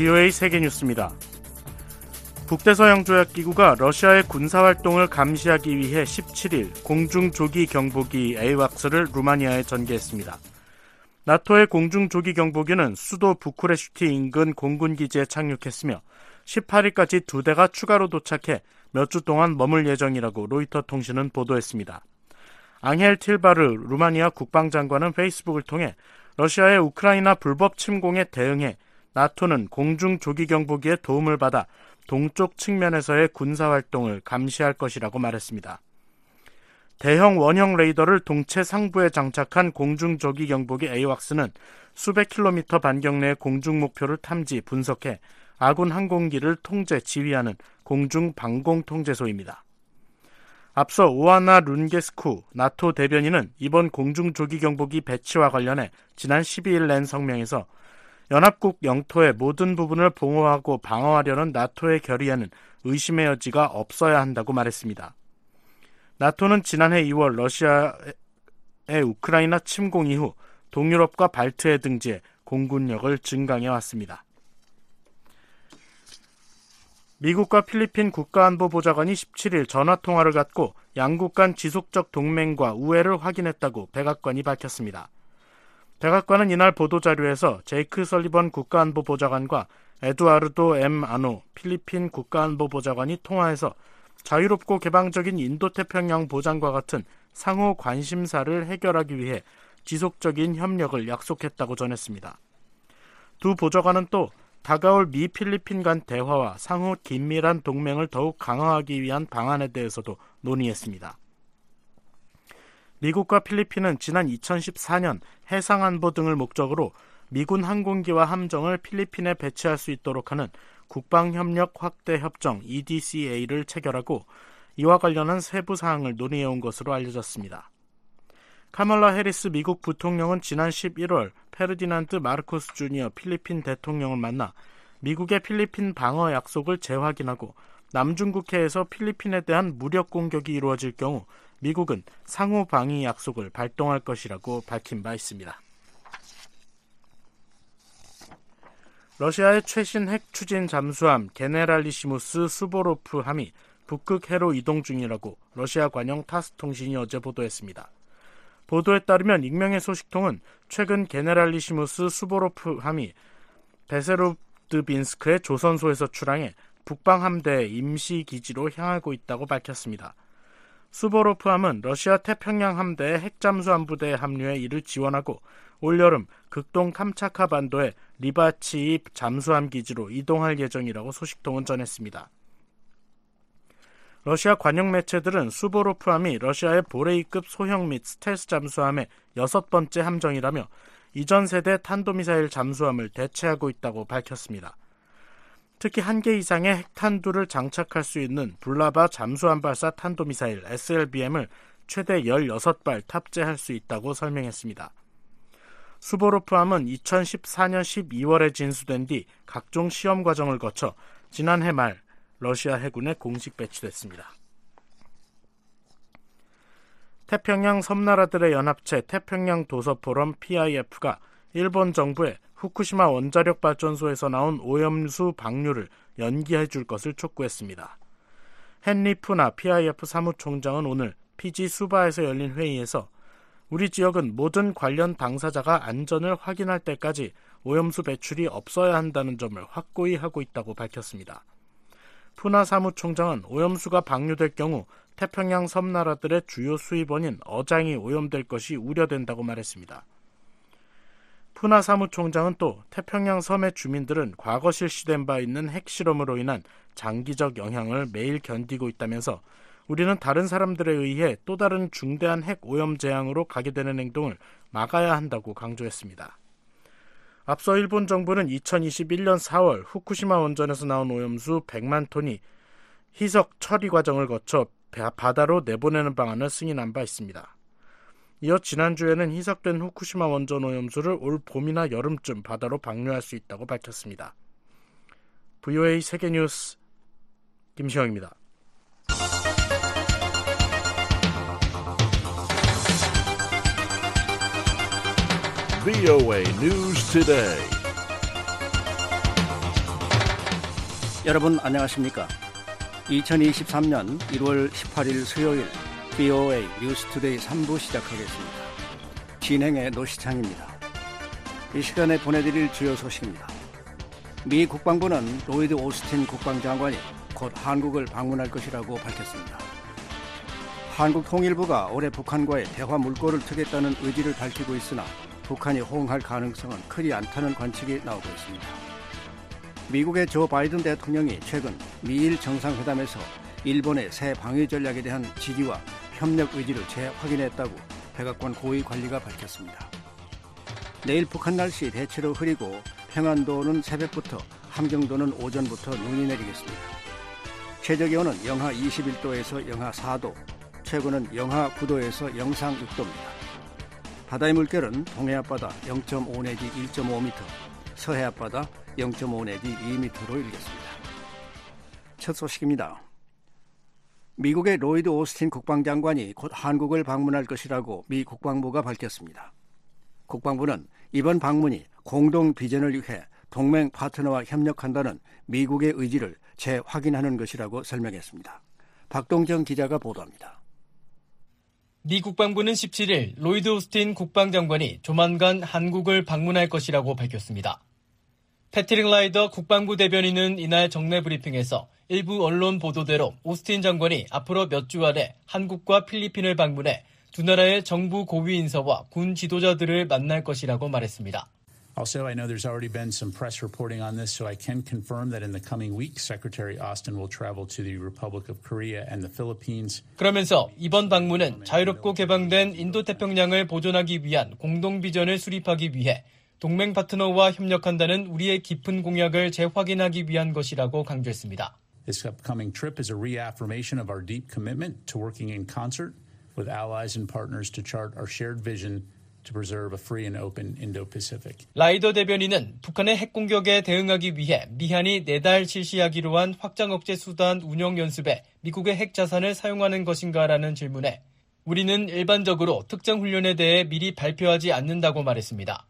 VOA 세계뉴스입니다. 북대서양조약기구가 러시아의 군사활동을 감시하기 위해 17일 공중조기 경보기 에이왁스를 루마니아에 전개했습니다. 나토의 공중조기 경보기는 수도 부쿠레슈티 인근 공군기지에 착륙했으며 18일까지 두 대가 추가로 도착해 몇 주 동안 머물 예정이라고 로이터 통신은 보도했습니다. 앙헬 틸바르 루마니아 국방장관은 페이스북을 통해 러시아의 우크라이나 불법 침공에 대응해 나토는 공중 조기 경보기의 도움을 받아 동쪽 측면에서의 군사 활동을 감시할 것이라고 말했습니다. 대형 원형 레이더를 동체 상부에 장착한 공중 조기 경보기 에이왁스는 수백 킬로미터 반경 내 공중 목표를 탐지 분석해 아군 항공기를 통제 지휘하는 공중 방공 통제소입니다. 앞서 오아나 룬게스쿠 나토 대변인은 이번 공중 조기 경보기 배치와 관련해 지난 12일 낸 성명에서 연합국 영토의 모든 부분을 봉호하고 방어하려는 나토의 결의에는 의심의 여지가 없어야 한다고 말했습니다. 나토는 지난해 2월 러시아의 우크라이나 침공 이후 동유럽과 발트해 등지에 공군력을 증강해 왔습니다. 미국과 필리핀 국가안보보좌관이 17일 전화통화를 갖고 양국 간 지속적 동맹과 우애를 확인했다고 백악관이 밝혔습니다. 백악관은 이날 보도자료에서 제이크 설리번 국가안보보좌관과 에두아르도 엠 아노 필리핀 국가안보보좌관이 통화해서 자유롭고 개방적인 인도태평양 보장과 같은 상호 관심사를 해결하기 위해 지속적인 협력을 약속했다고 전했습니다. 두 보좌관은 또 다가올 미 필리핀 간 대화와 상호 긴밀한 동맹을 더욱 강화하기 위한 방안에 대해서도 논의했습니다. 미국과 필리핀은 지난 2014년 해상 안보 등을 목적으로 미군 항공기와 함정을 필리핀에 배치할 수 있도록 하는 국방협력 확대 협정 EDCA를 체결하고 이와 관련한 세부 사항을 논의해온 것으로 알려졌습니다. 카멀라 해리스 미국 부통령은 지난 11월 페르디난드 마르코스 주니어 필리핀 대통령을 만나 미국의 필리핀 방어 약속을 재확인하고 남중국해에서 필리핀에 대한 무력 공격이 이루어질 경우 미국은 상호 방위 약속을 발동할 것이라고 밝힌 바 있습니다. 러시아의 최신 핵 추진 잠수함 게네랄리시무스 수보로프 함이 북극 해로 이동 중이라고 러시아 관영 타스 통신이 어제 보도했습니다. 보도에 따르면 익명의 소식통은 최근 게네랄리시무스 수보로프 함이 세베로드빈스크의 조선소에서 출항해 북방 함대 임시 기지로 향하고 있다고 밝혔습니다. 수보로프 함은 러시아 태평양 함대의 핵잠수함 부대에 합류해 이를 지원하고 올여름 극동 캄차카 반도의 리바치입 잠수함 기지로 이동할 예정이라고 소식통은 전했습니다. 러시아 관영 매체들은 수보로프함이 러시아의 보레이급 소형 및 스텔스 잠수함의 여섯 번째 함정이라며 이전 세대 탄도미사일 잠수함을 대체하고 있다고 밝혔습니다. 특히 한 개 이상의 핵탄두를 장착할 수 있는 불라바 잠수함 발사 탄도미사일 SLBM을 최대 16발 탑재할 수 있다고 설명했습니다. 수보로프함은 2014년 12월에 진수된 뒤 각종 시험 과정을 거쳐 지난해 말 러시아 해군에 공식 배치됐습니다. 태평양 섬나라들의 연합체 태평양 도서포럼 PIF가 일본 정부에 후쿠시마 원자력 발전소에서 나온 오염수 방류를 연기해 줄 것을 촉구했습니다. 헨리 푸나 PIF 사무총장은 오늘 피지 수바에서 열린 회의에서 우리 지역은 모든 관련 당사자가 안전을 확인할 때까지 오염수 배출이 없어야 한다는 점을 확고히 하고 있다고 밝혔습니다. 푸나 사무총장은 오염수가 방류될 경우 태평양 섬나라들의 주요 수입원인 어장이 오염될 것이 우려된다고 말했습니다. 푸나 사무총장은 또 태평양 섬의 주민들은 과거 실시된 바 있는 핵실험으로 인한 장기적 영향을 매일 견디고 있다면서 우리는 다른 사람들에 의해 또 다른 중대한 핵 오염 재앙으로 가게 되는 행동을 막아야 한다고 강조했습니다. 앞서 일본 정부는 2021년 4월 후쿠시마 원전에서 나온 오염수 100만 톤이 희석 처리 과정을 거쳐 바다로 내보내는 방안을 승인한 바 있습니다. 이어 지난주에는 희석된 후쿠시마 원전 오염수를 올 봄이나 여름쯤 바다로 방류할 수 있다고 밝혔습니다. VOA 세계뉴스 김시영입니다. VOA News Today. 여러분 안녕하십니까? 2023년 1월 18일 수요일 VOA 뉴스투데이 3부 시작하겠습니다. 진행의 노시창입니다. 이 시간에 보내드릴 주요 소식입니다. 미 국방부는 로이드 오스틴 국방장관이 곧 한국을 방문할 것이라고 밝혔습니다. 한국 통일부가 올해 북한과의 대화 물꼬를 트겠다는 의지를 밝히고 있으나 북한이 호응할 가능성은 크지 않다는 관측이 나오고 있습니다. 미국의 조 바이든 대통령이 최근 미일 정상회담에서 일본의 새 방위 전략에 대한 지지와 협력 의지를 재확인했다고 백악관 고위 관리가 밝혔습니다. 내일 북한 날씨 대체로 흐리고 평안도는 새벽부터 함경도는 오전부터 눈이 내리겠습니다. 최저 기온은 영하 21도에서 영하 4도, 최고는 영하 9도에서 영상 6도입니다. 바다의 물결은 동해 앞바다 0.5 내지 1.5m, 서해 앞바다 0.5 내지 2m로 일겠습니다. 첫 소식입니다. 미국의 로이드 오스틴 국방장관이 곧 한국을 방문할 것이라고 미 국방부가 밝혔습니다. 국방부는 이번 방문이 공동 비전을 위해 동맹 파트너와 협력한다는 미국의 의지를 재확인하는 것이라고 설명했습니다. 박동정 기자가 보도합니다. 미 국방부는 17일 로이드 오스틴 국방장관이 조만간 한국을 방문할 것이라고 밝혔습니다. 패트릭 라이더 국방부 대변인은 이날 정례 브리핑에서 일부 언론 보도대로 오스틴 장관이 앞으로 몇 주 안에 한국과 필리핀을 방문해 두 나라의 정부 고위 인사와 군 지도자들을 만날 것이라고 말했습니다. Also, I know there's already been some press reporting on this, so I can confirm that in the coming weeks, Secretary Austin will travel to the Republic of Korea and the Philippines. 그러면서 이번 방문은 자유롭고 개방된 인도 태평양을 보존하기 위한 공동 비전을 수립하기 위해 동맹 파트너와 협력한다는 우리의 깊은 공약을 재확인하기 위한 것이라고 강조했습니다. This upcoming trip is a reaffirmation of our deep commitment to working in concert with allies and partners to chart our shared vision to preserve a free and open Indo-Pacific. 라이더 대변인은 북한의 핵 공격에 대응하기 위해 미한이 내달 실시하기로 한 확장 억제 수단 운영 연습에 미국의 핵 자산을 사용하는 것인가라는 질문에 우리는 일반적으로 특정 훈련에 대해 미리 발표하지 않는다고 말했습니다.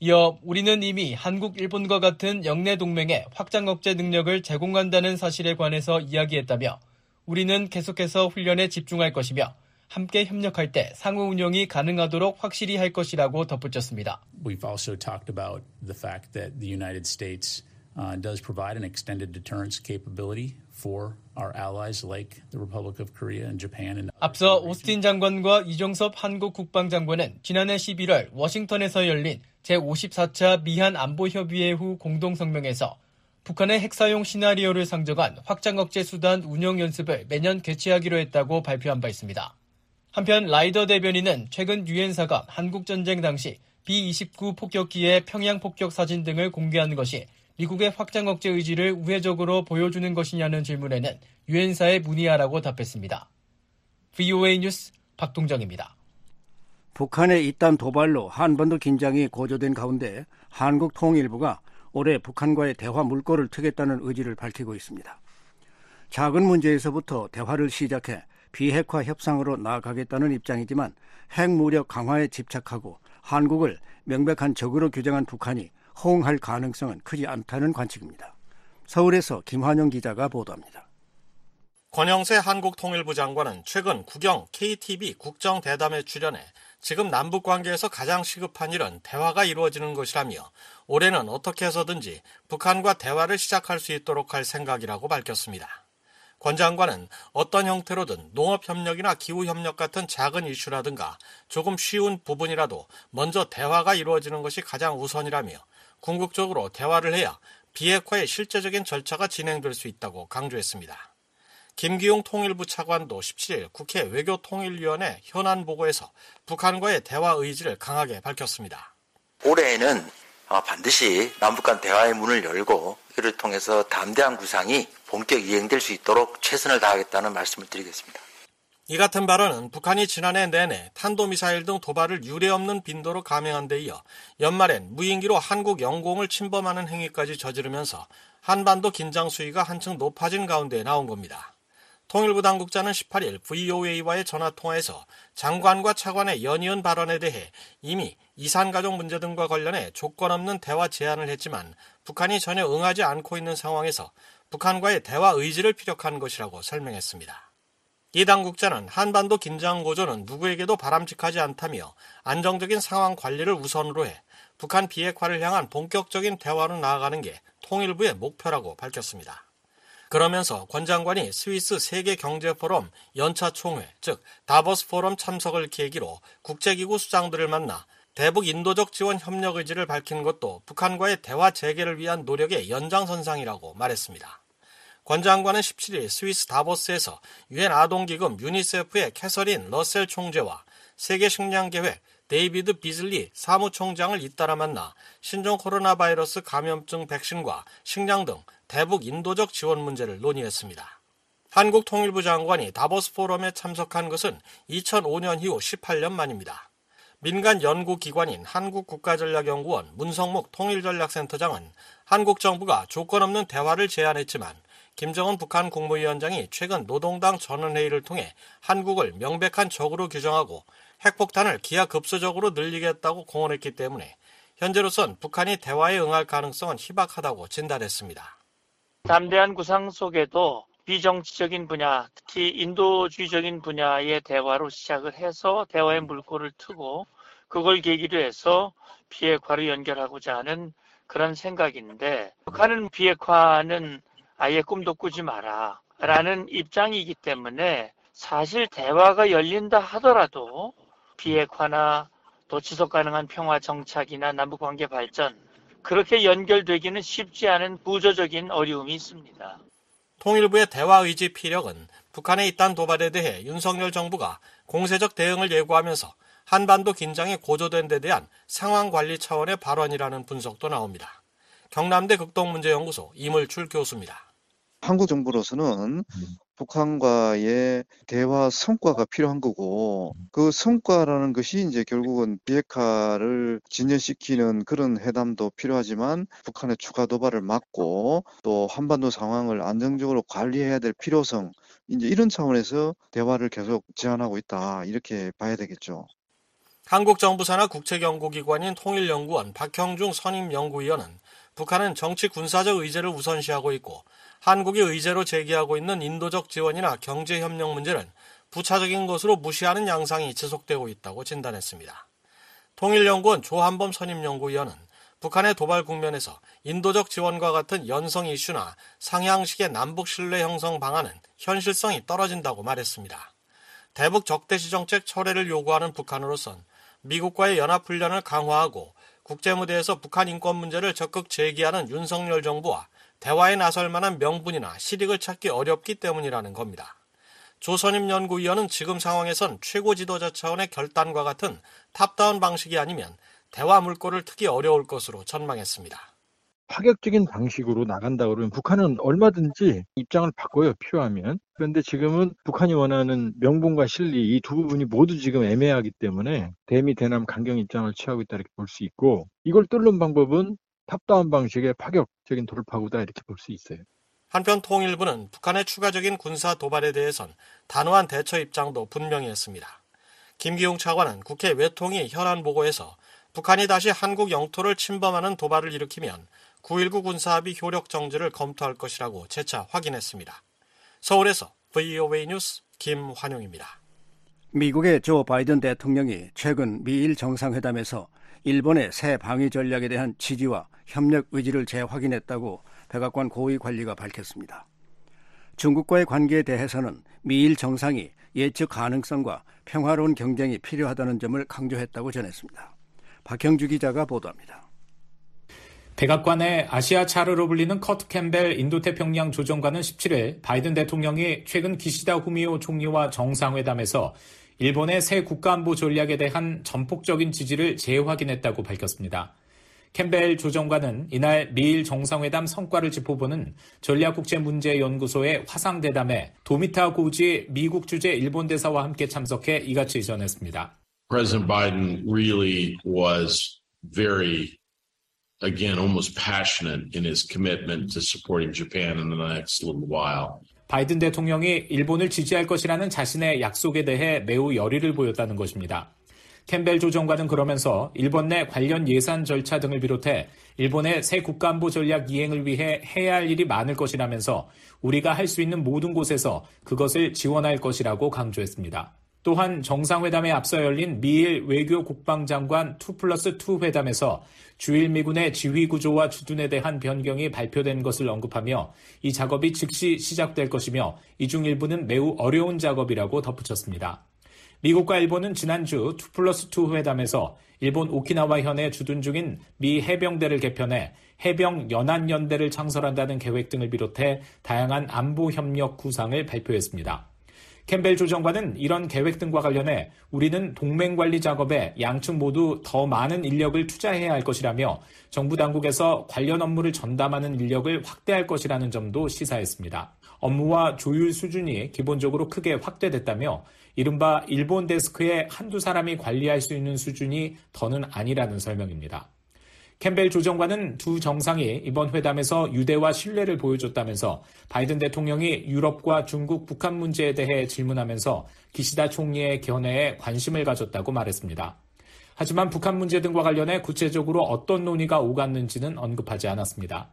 이어 우리는 이미 한국, 일본과 같은 영내 동맹에 확장 억제 능력을 제공한다는 사실에 관해서 이야기했다며 우리는 계속해서 훈련에 집중할 것이며 함께 협력할 때 상호 운영이 가능하도록 확실히 할 것이라고 덧붙였습니다. We've also talked about the fact that the United States uh, does provide an extended deterrence capability for our allies like the Republic of Korea and Japan. And 앞서 오스틴 장관과 이정섭 한국 국방장관은 지난해 11월 워싱턴에서 열린 제54차 미한 안보협의회 후 공동성명에서 북한의 핵사용 시나리오를 상정한 확장 억제 수단 운영 연습을 매년 개최하기로 했다고 발표한 바 있습니다. 한편 라이더 대변인은 최근 유엔사가 한국 전쟁 당시 B-29 폭격기의 평양 폭격 사진 등을 공개한 것이 미국의 확장 억제 의지를 우회적으로 보여주는 것이냐는 질문에는 유엔사에 문의하라고 답했습니다. VOA 뉴스 박동정입니다. 북한의 이딴 도발로 한반도 긴장이 고조된 가운데 한국 통일부가 올해 북한과의 대화 물꼬를 트겠다는 의지를 밝히고 있습니다. 작은 문제에서부터 대화를 시작해 비핵화 협상으로 나아가겠다는 입장이지만 핵무력 강화에 집착하고 한국을 명백한 적으로 규정한 북한이 호응할 가능성은 크지 않다는 관측입니다. 서울에서 김환영 기자가 보도합니다. 권영세 한국통일부 장관은 최근 국영 KTV 국정대담에 출연해 지금 남북 관계에서 가장 시급한 일은 대화가 이루어지는 것이라며 올해는 어떻게 해서든지 북한과 대화를 시작할 수 있도록 할 생각이라고 밝혔습니다. 권 장관은 어떤 형태로든 농업협력이나 기후협력 같은 작은 이슈라든가 조금 쉬운 부분이라도 먼저 대화가 이루어지는 것이 가장 우선이라며 궁극적으로 대화를 해야 비핵화의 실제적인 절차가 진행될 수 있다고 강조했습니다. 김기용 통일부 차관도 17일 국회 외교통일위원회 현안 보고에서 북한과의 대화 의지를 강하게 밝혔습니다. 올해에는 반드시 남북 간 대화의 문을 열고 이를 통해서 담대한 구상이 본격 이행될 수 있도록 최선을 다하겠다는 말씀을 드리겠습니다. 이 같은 발언은 북한이 지난해 내내 탄도미사일 등 도발을 유례없는 빈도로 감행한 데 이어 연말엔 무인기로 한국 영공을 침범하는 행위까지 저지르면서 한반도 긴장 수위가 한층 높아진 가운데 나온 겁니다. 통일부 당국자는 18일 VOA와의 전화통화에서 장관과 차관의 연이은 발언에 대해 이미 이산가족 문제 등과 관련해 조건 없는 대화 제안을 했지만 북한이 전혀 응하지 않고 있는 상황에서 북한과의 대화 의지를 피력한 것이라고 설명했습니다. 이 당국자는 한반도 긴장 고조는 누구에게도 바람직하지 않다며 안정적인 상황 관리를 우선으로 해 북한 비핵화를 향한 본격적인 대화로 나아가는 게 통일부의 목표라고 밝혔습니다. 그러면서 권 장관이 스위스 세계 경제 포럼 연차 총회, 즉 다버스 포럼 참석을 계기로 국제기구 수장들을 만나 대북 인도적 지원 협력 의지를 밝힌 것도 북한과의 대화 재개를 위한 노력의 연장선상이라고 말했습니다. 권 장관은 17일 스위스 다보스에서 유엔 아동기금 유니세프의 캐서린 러셀 총재와 세계 식량 계획 데이비드 비즐리 사무총장을 잇따라 만나 신종 코로나 바이러스 감염증 백신과 식량 등 대북 인도적 지원 문제를 논의했습니다. 한국 통일부 장관이 다보스 포럼에 참석한 것은 2005년 이후 18년 만입니다. 민간 연구기관인 한국국가전략연구원 문성묵 통일전략센터장은 한국 정부가 조건 없는 대화를 제안했지만 김정은 북한 국무위원장이 최근 노동당 전원회의를 통해 한국을 명백한 적으로 규정하고 핵폭탄을 기하급수적으로 늘리겠다고 공언했기 때문에 현재로선 북한이 대화에 응할 가능성은 희박하다고 진단했습니다. 담대한 구상 속에도 비정치적인 분야, 특히 인도주의적인 분야의 대화로 시작을 해서 대화의 물꼬를 트고 그걸 계기로 해서 비핵화로 연결하고자 하는 그런 생각인데 북한은 비핵화는 아예 꿈도 꾸지 마라 라는 입장이기 때문에 사실 대화가 열린다 하더라도 비핵화나 또 지속 가능한 평화 정착이나 남북 관계 발전 그렇게 연결되기는 쉽지 않은 구조적인 어려움이 있습니다. 통일부의 대화 의지 피력은 북한의 이딴 도발에 대해 윤석열 정부가 공세적 대응을 예고하면서 한반도 긴장이 고조된 데 대한 상황 관리 차원의 발언이라는 분석도 나옵니다. 경남대 극동문제연구소 이물출 교수입니다. 한국 정부로서는 북한과의 대화 성과가 필요한 거고 그 성과라는 것이 이제 결국은 비핵화를 진전시키는 그런 회담도 필요하지만 북한의 추가 도발을 막고 또 한반도 상황을 안정적으로 관리해야 될 필요성 이제 이런 차원에서 대화를 계속 제안하고 있다 이렇게 봐야 되겠죠. 한국 정부 산하 국책연구기관인 통일연구원 박형중 선임연구위원은 북한은 정치 군사적 의제를 우선시하고 있고 한국이 의제로 제기하고 있는 인도적 지원이나 경제 협력 문제는 부차적인 것으로 무시하는 양상이 지속되고 있다고 진단했습니다. 통일연구원 조한범 선임연구위원은 북한의 도발 국면에서 인도적 지원과 같은 연성 이슈나 상향식의 남북 신뢰 형성 방안은 현실성이 떨어진다고 말했습니다. 대북 적대시 정책 철회를 요구하는 북한으로선 미국과의 연합훈련을 강화하고 국제무대에서 북한 인권 문제를 적극 제기하는 윤석열 정부와 대화에 나설 만한 명분이나 실익을 찾기 어렵기 때문이라는 겁니다. 조선임 연구위원은 지금 상황에선 최고 지도자 차원의 결단과 같은 탑다운 방식이 아니면 대화 물꼬를 트기 어려울 것으로 전망했습니다. 파격적인 방식으로 나간다 그러면 북한은 얼마든지 입장을 바꿔요 필요하면 그런데 지금은 북한이 원하는 명분과 실리 이 두 부분이 모두 지금 애매하기 때문에 대미 대남 강경 입장을 취하고 있다 이렇게 볼 수 있고 이걸 뚫는 방법은 top-down 방식의 파격적인 돌파구다 이렇게 볼 수 있어요. 한편 통일부는 북한의 추가적인 군사 도발에 대해선 단호한 대처 입장도 분명히 했습니다. 김기웅 차관은 국회 외통위 현안 보고에서 북한이 다시 한국 영토를 침범하는 도발을 일으키면 9.19 군사합의 효력 정지를 검토할 것이라고 재차 확인했습니다. 서울에서 VOA 뉴스 김환용입니다. 미국의 조 바이든 대통령이 최근 미일 정상회담에서 일본의 새 방위 전략에 대한 지지와 협력 의지를 재확인했다고 백악관 고위 관리가 밝혔습니다. 중국과의 관계에 대해서는 미일 정상이 예측 가능성과 평화로운 경쟁이 필요하다는 점을 강조했다고 전했습니다. 박형주 기자가 보도합니다. 백악관의 아시아 차르로 불리는 커트 캠벨 인도태평양 조정관은 17일 바이든 대통령이 최근 기시다 후미오 총리와 정상회담에서 일본의 새 국가안보 전략에 대한 전폭적인 지지를 재확인했다고 밝혔습니다. 캠벨 조정관은 이날 미일 정상회담 성과를 짚어보는 전략국제문제연구소의 화상대담에 도미타 고지 미국 주재 일본 대사와 함께 참석해 이같이 전했습니다. 바이든 대통령이 일본을 지지할 것이라는 자신의 약속에 대해 매우 열의를 보였다는 것입니다. 캠벨 조정관은 그러면서 일본 내 관련 예산 절차 등을 비롯해 일본의 새 국가안보 전략 이행을 위해 해야 할 일이 많을 것이라면서 우리가 할 수 있는 모든 곳에서 그것을 지원할 것이라고 강조했습니다. 또한 정상회담에 앞서 열린 미일 외교 국방장관 2 플러스 2 회담에서 주일 미군의 지휘 구조와 주둔에 대한 변경이 발표된 것을 언급하며 이 작업이 즉시 시작될 것이며 이중 일부는 매우 어려운 작업이라고 덧붙였습니다. 미국과 일본은 지난주 2 플러스 2 회담에서 일본 오키나와 현에 주둔 중인 미 해병대를 개편해 해병 연안연대를 창설한다는 계획 등을 비롯해 다양한 안보 협력 구상을 발표했습니다. 캠벨 조정관은 이런 계획 등과 관련해 우리는 동맹 관리 작업에 양측 모두 더 많은 인력을 투자해야 할 것이라며 정부 당국에서 관련 업무를 전담하는 인력을 확대할 것이라는 점도 시사했습니다. 업무와 조율 수준이 기본적으로 크게 확대됐다며 이른바 일본 데스크에 한두 사람이 관리할 수 있는 수준이 더는 아니라는 설명입니다. 캠벨 조정관은 두 정상이 이번 회담에서 유대와 신뢰를 보여줬다면서 바이든 대통령이 유럽과 중국, 북한 문제에 대해 질문하면서 기시다 총리의 견해에 관심을 가졌다고 말했습니다. 하지만 북한 문제 등과 관련해 구체적으로 어떤 논의가 오갔는지는 언급하지 않았습니다.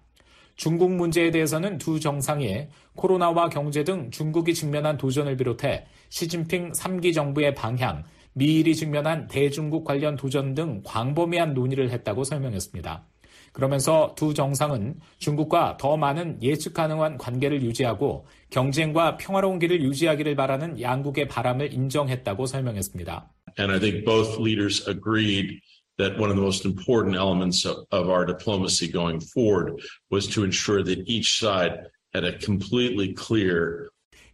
중국 문제에 대해서는 두 정상이 코로나와 경제 등 중국이 직면한 도전을 비롯해 시진핑 3기 정부의 방향, 미일이 직면한 대중국 관련 도전 등 광범위한 논의를 했다고 설명했습니다. 그러면서 두 정상은 중국과 더 많은 예측 가능한 관계를 유지하고 경쟁과 평화로운 길을 유지하기를 바라는 양국의 바람을 인정했다고 설명했습니다. And I think both leaders agreed that one of the most important elements of, of our diplomacy going forward was to ensure that each side had a completely clear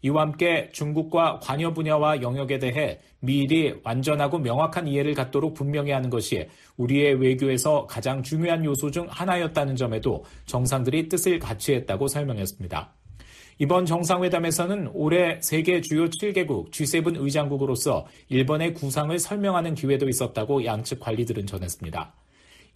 이와 함께 중국과 관여 분야와 영역에 대해 미일이 완전하고 명확한 이해를 갖도록 분명히 하는 것이 우리의 외교에서 가장 중요한 요소 중 하나였다는 점에도 정상들이 뜻을 같이 했다고 설명했습니다. 이번 정상회담에서는 올해 세계 주요 7개국 G7 의장국으로서 일본의 구상을 설명하는 기회도 있었다고 양측 관리들은 전했습니다.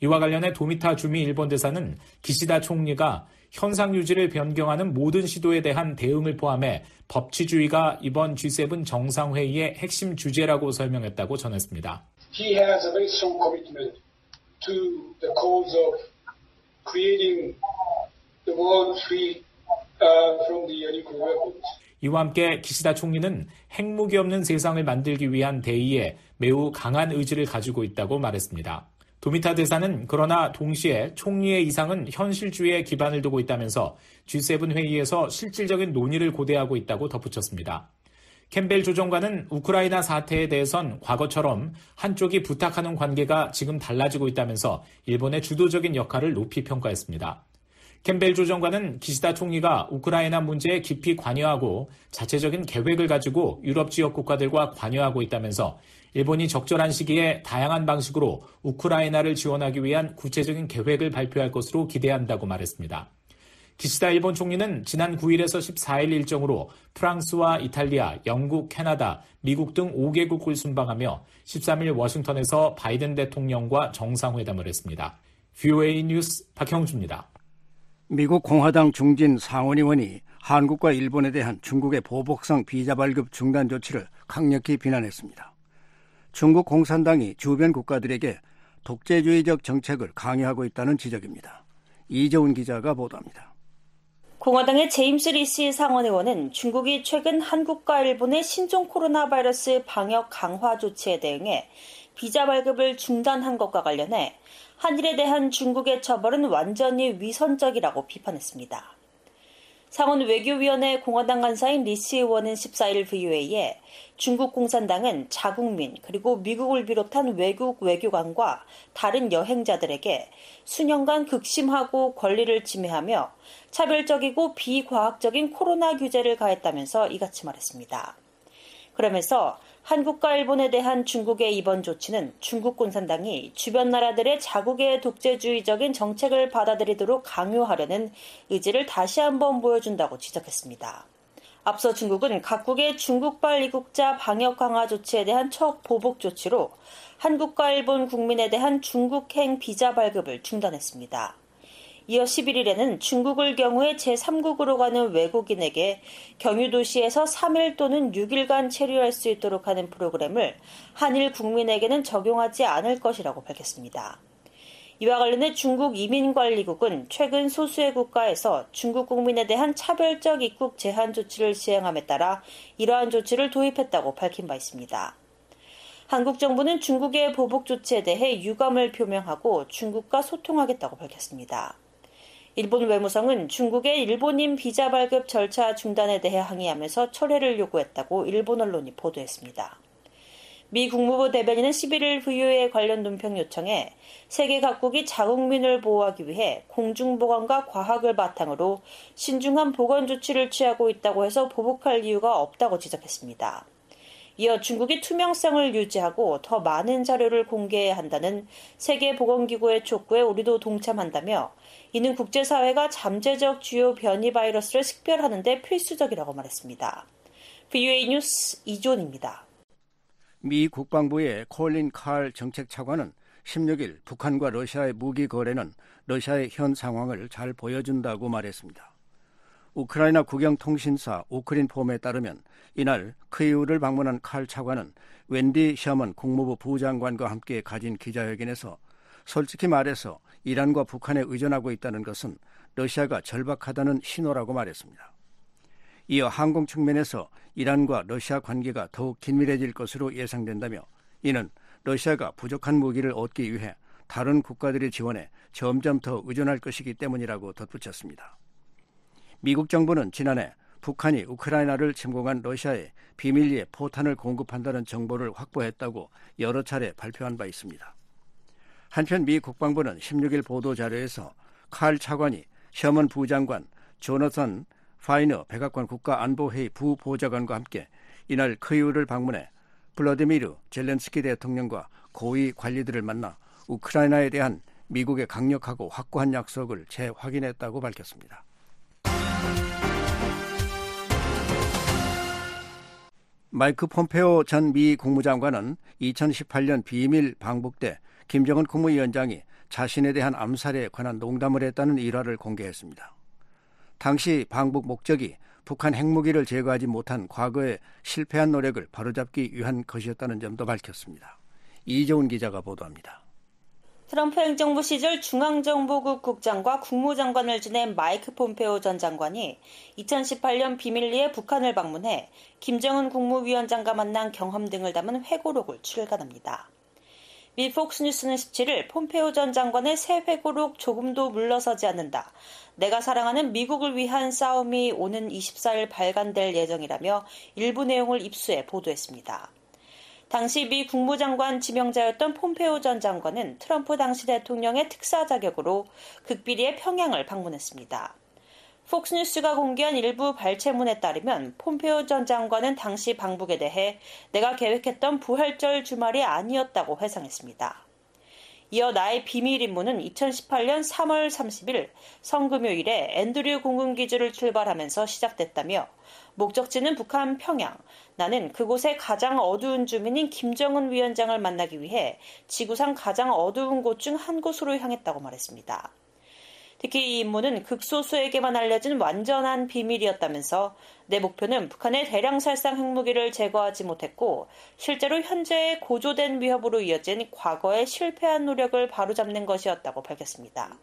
이와 관련해 도미타 주미 일본 대사는 기시다 총리가 현상 유지를 변경하는 모든 시도에 대한 대응을 포함해 법치주의가 이번 G7 정상회의의 핵심 주제라고 설명했다고 전했습니다. He has a very strong commitment to the cause of creating the world free from the nuclear weapons. 이와 함께 기시다 총리는 핵무기 없는 세상을 만들기 위한 대의에 매우 강한 의지를 가지고 있다고 말했습니다. 도미타 대사는 그러나 동시에 총리의 이상은 현실주의에 기반을 두고 있다면서 G7 회의에서 실질적인 논의를 고대하고 있다고 덧붙였습니다. 캠벨 조정관은 우크라이나 사태에 대해선 과거처럼 한쪽이 부탁하는 관계가 지금 달라지고 있다면서 일본의 주도적인 역할을 높이 평가했습니다. 캠벨 조정관은 기시다 총리가 우크라이나 문제에 깊이 관여하고 자체적인 계획을 가지고 유럽 지역 국가들과 관여하고 있다면서 일본이 적절한 시기에 다양한 방식으로 우크라이나를 지원하기 위한 구체적인 계획을 발표할 것으로 기대한다고 말했습니다. 기시다 일본 총리는 지난 9일에서 14일 일정으로 프랑스와 이탈리아, 영국, 캐나다, 미국 등 5개국을 순방하며 13일 워싱턴에서 바이든 대통령과 정상회담을 했습니다. VOA 뉴스 박형주입니다. 미국 공화당 중진 상원의원이 한국과 일본에 대한 중국의 보복성 비자 발급 중단 조치를 강력히 비난했습니다. 중국 공산당이 주변 국가들에게 독재주의적 정책을 강요하고 있다는 지적입니다. 이재훈 기자가 보도합니다. 공화당의 제임스 리시 상원의원은 중국이 최근 한국과 일본의 신종 코로나 바이러스 방역 강화 조치에 대응해 비자 발급을 중단한 것과 관련해 한일에 대한 중국의 처벌은 완전히 위선적이라고 비판했습니다. 상원 외교위원회 공화당 간사인 리시 의원은 14일 VOA에 중국 공산당은 자국민 그리고 미국을 비롯한 외국 외교관과 다른 여행자들에게 수년간 극심하고 권리를 침해하며 차별적이고 비과학적인 코로나 규제를 가했다면서 이같이 말했습니다. 그러면서 한국과 일본에 대한 중국의 이번 조치는 중국 공산당이 주변 나라들의 자국의 독재주의적인 정책을 받아들이도록 강요하려는 의지를 다시 한번 보여준다고 지적했습니다. 앞서 중국은 각국의 중국발 이국자 방역 강화 조치에 대한 첫 보복 조치로 한국과 일본 국민에 대한 중국행 비자 발급을 중단했습니다. 이어 11일에는 중국을 경우에 제3국으로 가는 외국인에게 경유도시에서 3일 또는 6일간 체류할 수 있도록 하는 프로그램을 한일 국민에게는 적용하지 않을 것이라고 밝혔습니다. 이와 관련해 중국 이민관리국은 최근 소수의 국가에서 중국 국민에 대한 차별적 입국 제한 조치를 시행함에 따라 이러한 조치를 도입했다고 밝힌 바 있습니다. 한국 정부는 중국의 보복 조치에 대해 유감을 표명하고 중국과 소통하겠다고 밝혔습니다. 일본 외무성은 중국의 일본인 비자 발급 절차 중단에 대해 항의하면서 철회를 요구했다고 일본 언론이 보도했습니다. 미 국무부 대변인은 11일 VO에 관련 논평 요청에 세계 각국이 자국민을 보호하기 위해 공중보건과 과학을 바탕으로 신중한 보건 조치를 취하고 있다고 해서 보복할 이유가 없다고 지적했습니다. 이어 중국이 투명성을 유지하고 더 많은 자료를 공개해야 한다는 세계보건기구의 촉구에 우리도 동참한다며 이는 국제사회가 잠재적 주요 변이 바이러스를 식별하는 데 필수적이라고 말했습니다. VOA 뉴스 이존입니다. 미 국방부의 콜린 칼 정책 차관은 16일 북한과 러시아의 무기 거래는 러시아의 현 상황을 잘 보여준다고 말했습니다. 우크라이나 국영통신사 우크린폼에 따르면 이날 크이우를 방문한 칼 차관은 웬디 셔먼 국무부 부장관과 함께 가진 기자회견에서 솔직히 말해서 이란과 북한에 의존하고 있다는 것은 러시아가 절박하다는 신호라고 말했습니다. 이어 항공 측면에서 이란과 러시아 관계가 더욱 긴밀해질 것으로 예상된다며 이는 러시아가 부족한 무기를 얻기 위해 다른 국가들의 지원에 점점 더 의존할 것이기 때문이라고 덧붙였습니다. 미국 정부는 지난해 북한이 우크라이나를 침공한 러시아에 비밀리에 포탄을 공급한다는 정보를 확보했다고 여러 차례 발표한 바 있습니다. 한편 미 국방부는 16일 보도 자료에서 칼 차관이 셔먼 부장관, 조너선 파이너 백악관 국가안보회의 부보좌관과 함께 이날 크이우를 방문해 블러디미르 젤렌스키 대통령과 고위 관리들을 만나 우크라이나에 대한 미국의 강력하고 확고한 약속을 재확인했다고 밝혔습니다. 마이크 폼페오 전 미 국무장관은 2018년 비밀 방북 때 김정은 국무위원장이 자신에 대한 암살에 관한 농담을 했다는 일화를 공개했습니다. 당시 방북 목적이 북한 핵무기를 제거하지 못한 과거의 실패한 노력을 바로잡기 위한 것이었다는 점도 밝혔습니다. 이재훈 기자가 보도합니다. 트럼프 행정부 시절 중앙정보국 국장과 국무장관을 지낸 마이크 폼페오 전 장관이 2018년 비밀리에 북한을 방문해 김정은 국무위원장과 만난 경험 등을 담은 회고록을 출간합니다. 미 폭스뉴스는 17일 폼페오 전 장관의 새 회고록 조금도 물러서지 않는다. 내가 사랑하는 미국을 위한 싸움이 오는 24일 발간될 예정이라며 일부 내용을 입수해 보도했습니다. 당시 미 국무장관 지명자였던 폼페오 전 장관은 트럼프 당시 대통령의 특사 자격으로 극비리의 평양을 방문했습니다. 폭스뉴스가 공개한 일부 발췌문에 따르면 폼페오 전 장관은 당시 방북에 대해 내가 계획했던 부활절 주말이 아니었다고 회상했습니다. 이어 나의 비밀 임무는 2018년 3월 30일 성금요일에 앤드류 공군기지를 출발하면서 시작됐다며 목적지는 북한 평양. 나는 그곳의 가장 어두운 주민인 김정은 위원장을 만나기 위해 지구상 가장 어두운 곳 중 한 곳으로 향했다고 말했습니다. 특히 이 임무는 극소수에게만 알려진 완전한 비밀이었다면서 내 목표는 북한의 대량 살상 핵무기를 제거하지 못했고 실제로 현재의 고조된 위협으로 이어진 과거의 실패한 노력을 바로잡는 것이었다고 밝혔습니다.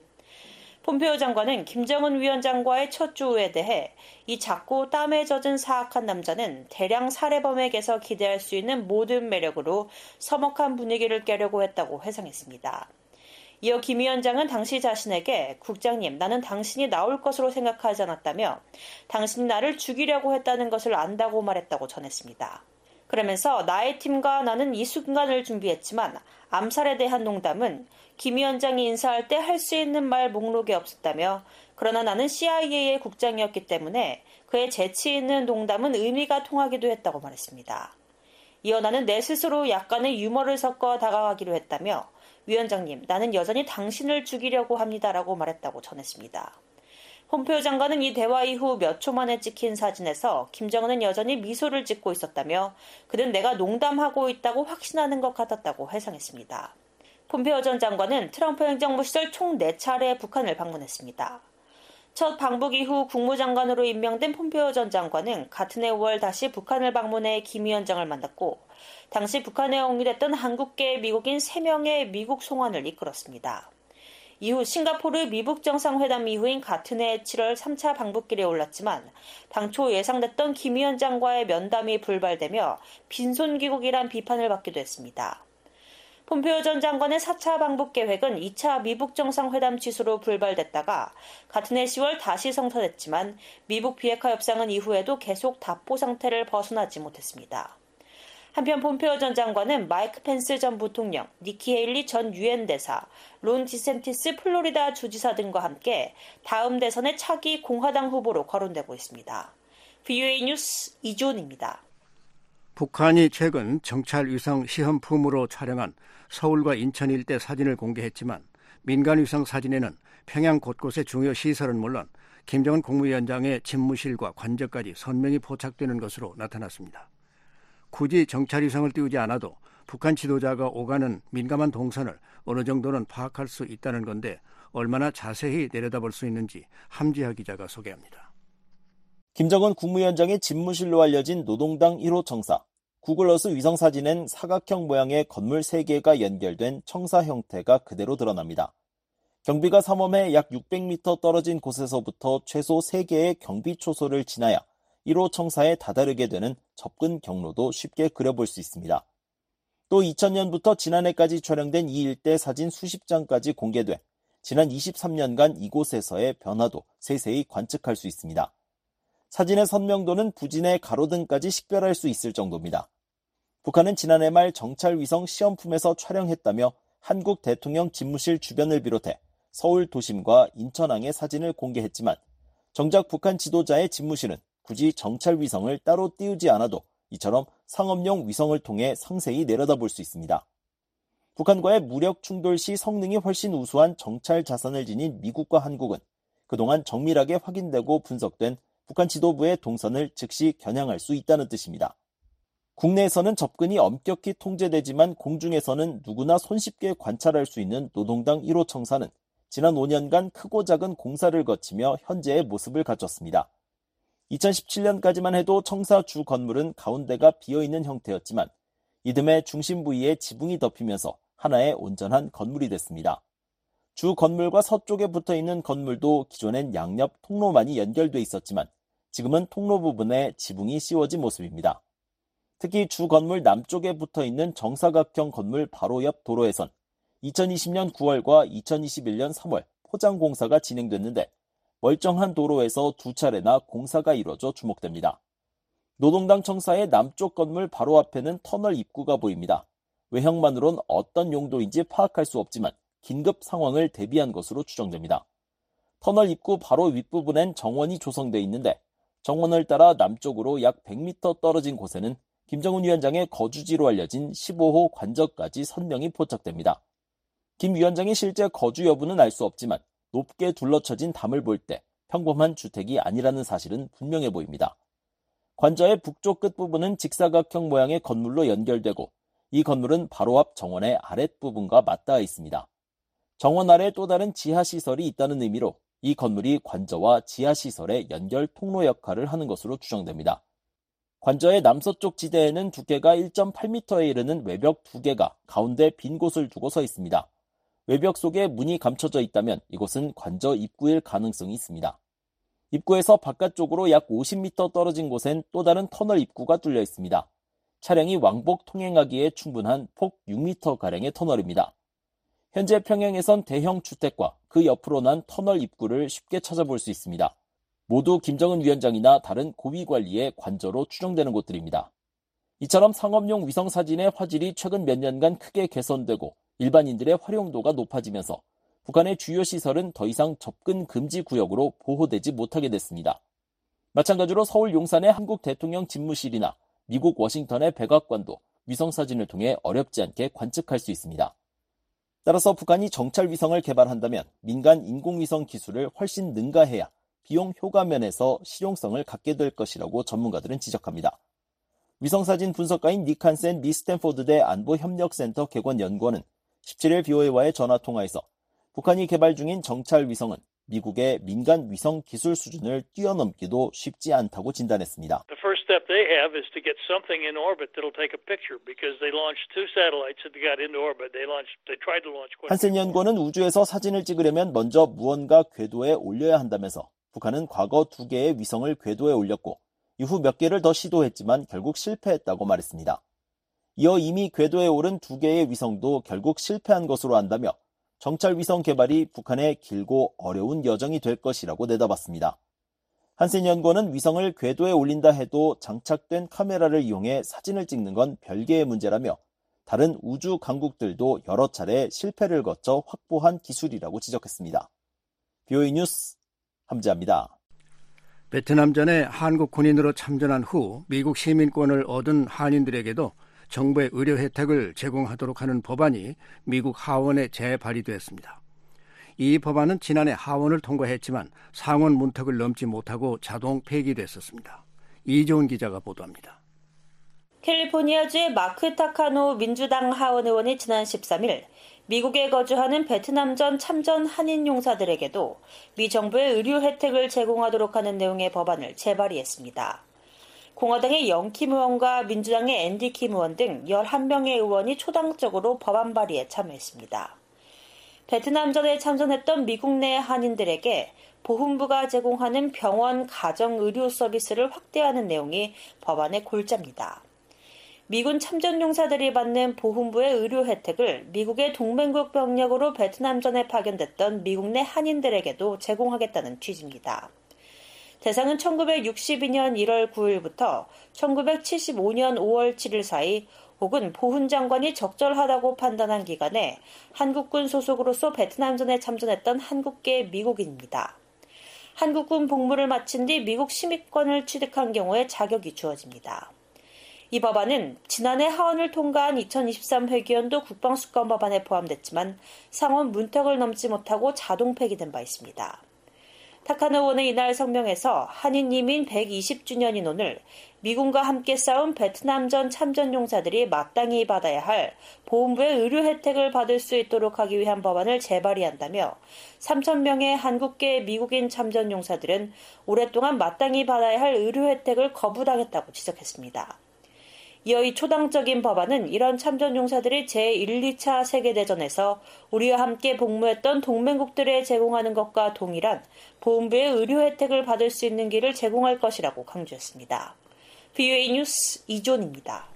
폼페오 장관은 김정은 위원장과의 첫 주에 대해 이 작고 땀에 젖은 사악한 남자는 대량 살해범에게서 기대할 수 있는 모든 매력으로 서먹한 분위기를 깨려고 했다고 회상했습니다. 이어 김 위원장은 당시 자신에게 국장님, 나는 당신이 나올 것으로 생각하지 않았다며 당신이 나를 죽이려고 했다는 것을 안다고 말했다고 전했습니다. 그러면서 나의 팀과 나는 이 순간을 준비했지만 암살에 대한 농담은 김 위원장이 인사할 때 할 수 있는 말 목록에 없었다며 그러나 나는 CIA의 국장이었기 때문에 그의 재치 있는 농담은 의미가 통하기도 했다고 말했습니다. 이어 나는 내 스스로 약간의 유머를 섞어 다가가기로 했다며 위원장님, 나는 여전히 당신을 죽이려고 합니다라고 말했다고 전했습니다. 홈페오 장관은 이 대화 이후 몇 초 만에 찍힌 사진에서 김정은은 여전히 미소를 짓고 있었다며 그는 내가 농담하고 있다고 확신하는 것 같았다고 회상했습니다. 폼페오 전 장관은 트럼프 행정부 시절 총 4차례 북한을 방문했습니다. 첫 방북 이후 국무장관으로 임명된 폼페오 전 장관은 같은 해 5월 다시 북한을 방문해 김 위원장을 만났고 당시 북한에 옹립했던 한국계 미국인 3명의 미국 송환을 이끌었습니다. 이후 싱가포르 미북 정상회담 이후인 같은 해 7월 3차 방북길에 올랐지만 당초 예상됐던 김 위원장과의 면담이 불발되며 빈손 귀국이란 비판을 받기도 했습니다. 폼페오 전 장관의 4차 방북 계획은 2차 미북 정상회담 취소로 불발됐다가 같은 해 10월 다시 성사됐지만 미북 비핵화 협상은 이후에도 계속 답보 상태를 벗어나지 못했습니다. 한편 폼페오 전 장관은 마이크 펜스 전 부통령, 니키 헤일리 전 유엔 대사, 론 디센티스 플로리다 주지사 등과 함께 다음 대선의 차기 공화당 후보로 거론되고 있습니다. VOA 뉴스 이주은입니다. 북한이 최근 정찰 위성 시험품으로 촬영한 서울과 인천 일대 사진을 공개했지만 민간 위성 사진에는 평양 곳곳의 중요 시설은 물론 김정은 국무위원장의 집무실과 관저까지 선명히 포착되는 것으로 나타났습니다. 굳이 정찰 위성을 띄우지 않아도 북한 지도자가 오가는 민감한 동선을 어느 정도는 파악할 수 있다는 건데 얼마나 자세히 내려다볼 수 있는지 함지하 기자가 소개합니다. 김정은 국무위원장의 집무실로 알려진 노동당 1호 청사. 구글어스 위성 사진엔 사각형 모양의 건물 3개가 연결된 청사 형태가 그대로 드러납니다. 경비가 삼엄해 약 600m 떨어진 곳에서부터 최소 3개의 경비 초소를 지나야 1호 청사에 다다르게 되는 접근 경로도 쉽게 그려볼 수 있습니다. 또 2000년부터 지난해까지 촬영된 이 일대 사진 수십 장까지 공개돼 지난 23년간 이곳에서의 변화도 세세히 관측할 수 있습니다. 사진의 선명도는 부진의 가로등까지 식별할 수 있을 정도입니다. 북한은 지난해 말 정찰 위성 시험품에서 촬영했다며 한국 대통령 집무실 주변을 비롯해 서울 도심과 인천항의 사진을 공개했지만 정작 북한 지도자의 집무실은 굳이 정찰 위성을 따로 띄우지 않아도 이처럼 상업용 위성을 통해 상세히 내려다볼 수 있습니다. 북한과의 무력 충돌 시 성능이 훨씬 우수한 정찰 자산을 지닌 미국과 한국은 그동안 정밀하게 확인되고 분석된 북한 지도부의 동선을 즉시 겨냥할 수 있다는 뜻입니다. 국내에서는 접근이 엄격히 통제되지만 공중에서는 누구나 손쉽게 관찰할 수 있는 노동당 1호 청사는 지난 5년간 크고 작은 공사를 거치며 현재의 모습을 갖췄습니다. 2017년까지만 해도 청사 주 건물은 가운데가 비어있는 형태였지만 이듬해 중심 부위에 지붕이 덮이면서 하나의 온전한 건물이 됐습니다. 주 건물과 서쪽에 붙어 있는 건물도 기존엔 양옆 통로만이 연결돼 있었지만 지금은 통로 부분에 지붕이 씌워진 모습입니다. 특히 주 건물 남쪽에 붙어 있는 정사각형 건물 바로 옆 도로에선 2020년 9월과 2021년 3월 포장 공사가 진행됐는데 멀쩡한 도로에서 두 차례나 공사가 이뤄져 주목됩니다. 노동당 청사의 남쪽 건물 바로 앞에는 터널 입구가 보입니다. 외형만으론 어떤 용도인지 파악할 수 없지만 긴급 상황을 대비한 것으로 추정됩니다. 터널 입구 바로 윗부분엔 정원이 조성돼 있는데 정원을 따라 남쪽으로 약 100m 떨어진 곳에는 김정은 위원장의 거주지로 알려진 15호 관저까지 선명히 포착됩니다. 김 위원장의 실제 거주 여부는 알 수 없지만 높게 둘러쳐진 담을 볼 때 평범한 주택이 아니라는 사실은 분명해 보입니다. 관저의 북쪽 끝부분은 직사각형 모양의 건물로 연결되고 이 건물은 바로 앞 정원의 아랫부분과 맞닿아 있습니다. 정원 아래 또 다른 지하시설이 있다는 의미로 이 건물이 관저와 지하시설의 연결 통로 역할을 하는 것으로 추정됩니다. 관저의 남서쪽 지대에는 두께가 1.8m에 이르는 외벽 두 개가 가운데 빈 곳을 두고 서 있습니다. 외벽 속에 문이 감춰져 있다면 이곳은 관저 입구일 가능성이 있습니다. 입구에서 바깥쪽으로 약 50m 떨어진 곳엔 또 다른 터널 입구가 뚫려 있습니다. 차량이 왕복 통행하기에 충분한 폭 6m가량의 터널입니다. 현재 평양에선 대형 주택과 그 옆으로 난 터널 입구를 쉽게 찾아볼 수 있습니다. 모두 김정은 위원장이나 다른 고위 관리의 관저로 추정되는 곳들입니다. 이처럼 상업용 위성 사진의 화질이 최근 몇 년간 크게 개선되고 일반인들의 활용도가 높아지면서 북한의 주요 시설은 더 이상 접근 금지 구역으로 보호되지 못하게 됐습니다. 마찬가지로 서울 용산의 한국 대통령 집무실이나 미국 워싱턴의 백악관도 위성 사진을 통해 어렵지 않게 관측할 수 있습니다. 따라서 북한이 정찰 위성을 개발한다면 민간 인공위성 기술을 훨씬 능가해야 비용 효과 면에서 실용성을 갖게 될 것이라고 전문가들은 지적합니다. 위성사진 분석가인 니칸센 미 스탠포드대 안보협력센터 개관 연구원은 17일 BOA와의 전화 통화에서 북한이 개발 중인 정찰 위성은 미국의 민간 위성 기술 수준을 뛰어넘기도 쉽지 않다고 진단했습니다. 한센 연구원은 우주에서 사진을 찍으려면 먼저 무언가 궤도에 올려야 한다면서 북한은 과거 두 개의 위성을 궤도에 올렸고 이후 몇 개를 더 시도했지만 결국 실패했다고 말했습니다. 이어 이미 궤도에 오른 두 개의 위성도 결국 실패한 것으로 안다며 정찰 위성 개발이 북한의 길고 어려운 여정이 될 것이라고 내다봤습니다. 한센 연구원은 위성을 궤도에 올린다 해도 장착된 카메라를 이용해 사진을 찍는 건 별개의 문제라며 다른 우주 강국들도 여러 차례 실패를 거쳐 확보한 기술이라고 지적했습니다. BOE 뉴스 함지합니다. 베트남전에 한국 군인으로 참전한 후 미국 시민권을 얻은 한인들에게도 정부의 의료 혜택을 제공하도록 하는 법안이 미국 하원에 재발의됐습니다. 이 법안은 지난해 하원을 통과했지만 상원 문턱을 넘지 못하고 자동 폐기됐었습니다. 이종훈 기자가 보도합니다. 캘리포니아주의 마크 타카노 민주당 하원 의원이 지난 13일 미국에 거주하는 베트남전 참전 한인 용사들에게도 미 정부의 의료 혜택을 제공하도록 하는 내용의 법안을 재발의했습니다. 공화당의 영킴 의원과 민주당의 앤디 킴 의원 등 11명의 의원이 초당적으로 법안 발의에 참여했습니다. 베트남전에 참전했던 미국 내 한인들에게 보훈부가 제공하는 병원 가정 의료 서비스를 확대하는 내용이 법안의 골자입니다. 미군 참전 용사들이 받는 보훈부의 의료 혜택을 미국의 동맹국 병력으로 베트남전에 파견됐던 미국 내 한인들에게도 제공하겠다는 취지입니다. 대상은 1962년 1월 9일부터 1975년 5월 7일 사이 혹은 보훈 장관이 적절하다고 판단한 기간에 한국군 소속으로서 베트남전에 참전했던 한국계 미국인입니다. 한국군 복무를 마친 뒤 미국 시민권을 취득한 경우에 자격이 주어집니다. 이 법안은 지난해 하원을 통과한 2023 회기연도 국방수권 법안에 포함됐지만 상원 문턱을 넘지 못하고 자동 폐기된 바 있습니다. 타카노 의원은 이날 성명에서 한인 이민 120주년인 오늘 미군과 함께 싸운 베트남전 참전 용사들이 마땅히 받아야 할 보훈부의 의료 혜택을 받을 수 있도록 하기 위한 법안을 재발의한다며 3천명의 한국계 미국인 참전 용사들은 오랫동안 마땅히 받아야 할 의료 혜택을 거부당했다고 지적했습니다. 이어 이 초당적인 법안은 이런 참전 용사들이 제1, 2차 세계대전에서 우리와 함께 복무했던 동맹국들에 제공하는 것과 동일한 보훈부의 의료 혜택을 받을 수 있는 길을 제공할 것이라고 강조했습니다. VOA 뉴스 이존입니다.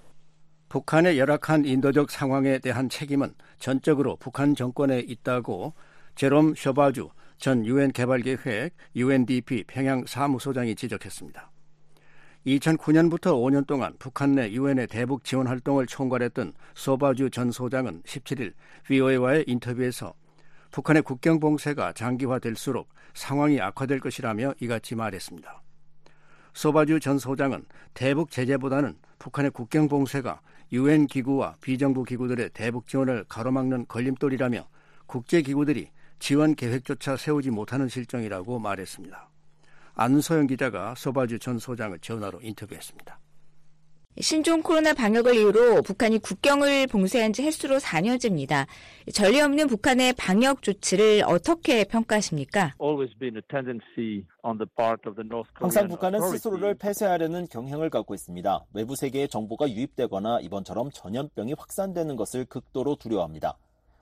북한의 열악한 인도적 상황에 대한 책임은 전적으로 북한 정권에 있다고 제롬 셔바주 전 유엔 개발계획 UNDP 평양 사무소장이 지적했습니다. 2009년부터 5년 동안 북한 내 유엔의 대북 지원 활동을 총괄했던 소바주 전 소장은 17일 VOA와의 인터뷰에서 북한의 국경 봉쇄가 장기화될수록 상황이 악화될 것이라며 이같이 말했습니다. 소바주 전 소장은 대북 제재보다는 북한의 국경 봉쇄가 유엔 기구와 비정부 기구들의 대북 지원을 가로막는 걸림돌이라며 국제 기구들이 지원 계획조차 세우지 못하는 실정이라고 말했습니다. 안소영 기자가 소바주 전 소장을 전화로 인터뷰했습니다. 신종 코로나 방역을 이유로 북한이 국경을 봉쇄한 지 횟수로 4년째입니다. 전례 없는 북한의 방역 조치를 어떻게 평가하십니까? 항상 북한은 스스로를 폐쇄하려는 경향을 갖고 있습니다. 외부 세계의 정보가 유입되거나 이번처럼 전염병이 확산되는 것을 극도로 두려워합니다.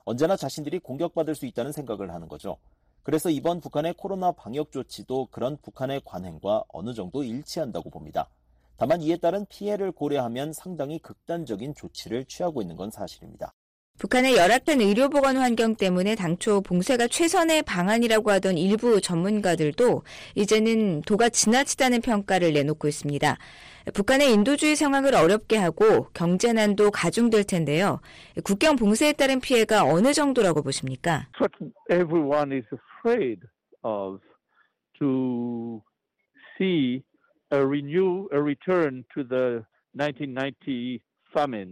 언제나 자신들이 공격받을 수 있다는 생각을 하는 거죠. 그래서 이번 북한의 코로나 방역 조치도 그런 북한의 관행과 어느 정도 일치한다고 봅니다. 다만 이에 따른 피해를 고려하면 상당히 극단적인 조치를 취하고 있는 건 사실입니다. 북한의 열악한 의료보건 환경 때문에 당초 봉쇄가 최선의 방안이라고 하던 일부 전문가들도 이제는 도가 지나치다는 평가를 내놓고 있습니다. 북한의 인도주의 상황을 어렵게 하고 경제난도 가중될 텐데요. 국경 봉쇄에 따른 피해가 어느 정도라고 보십니까? Afraid of to see a renew a return to the 1990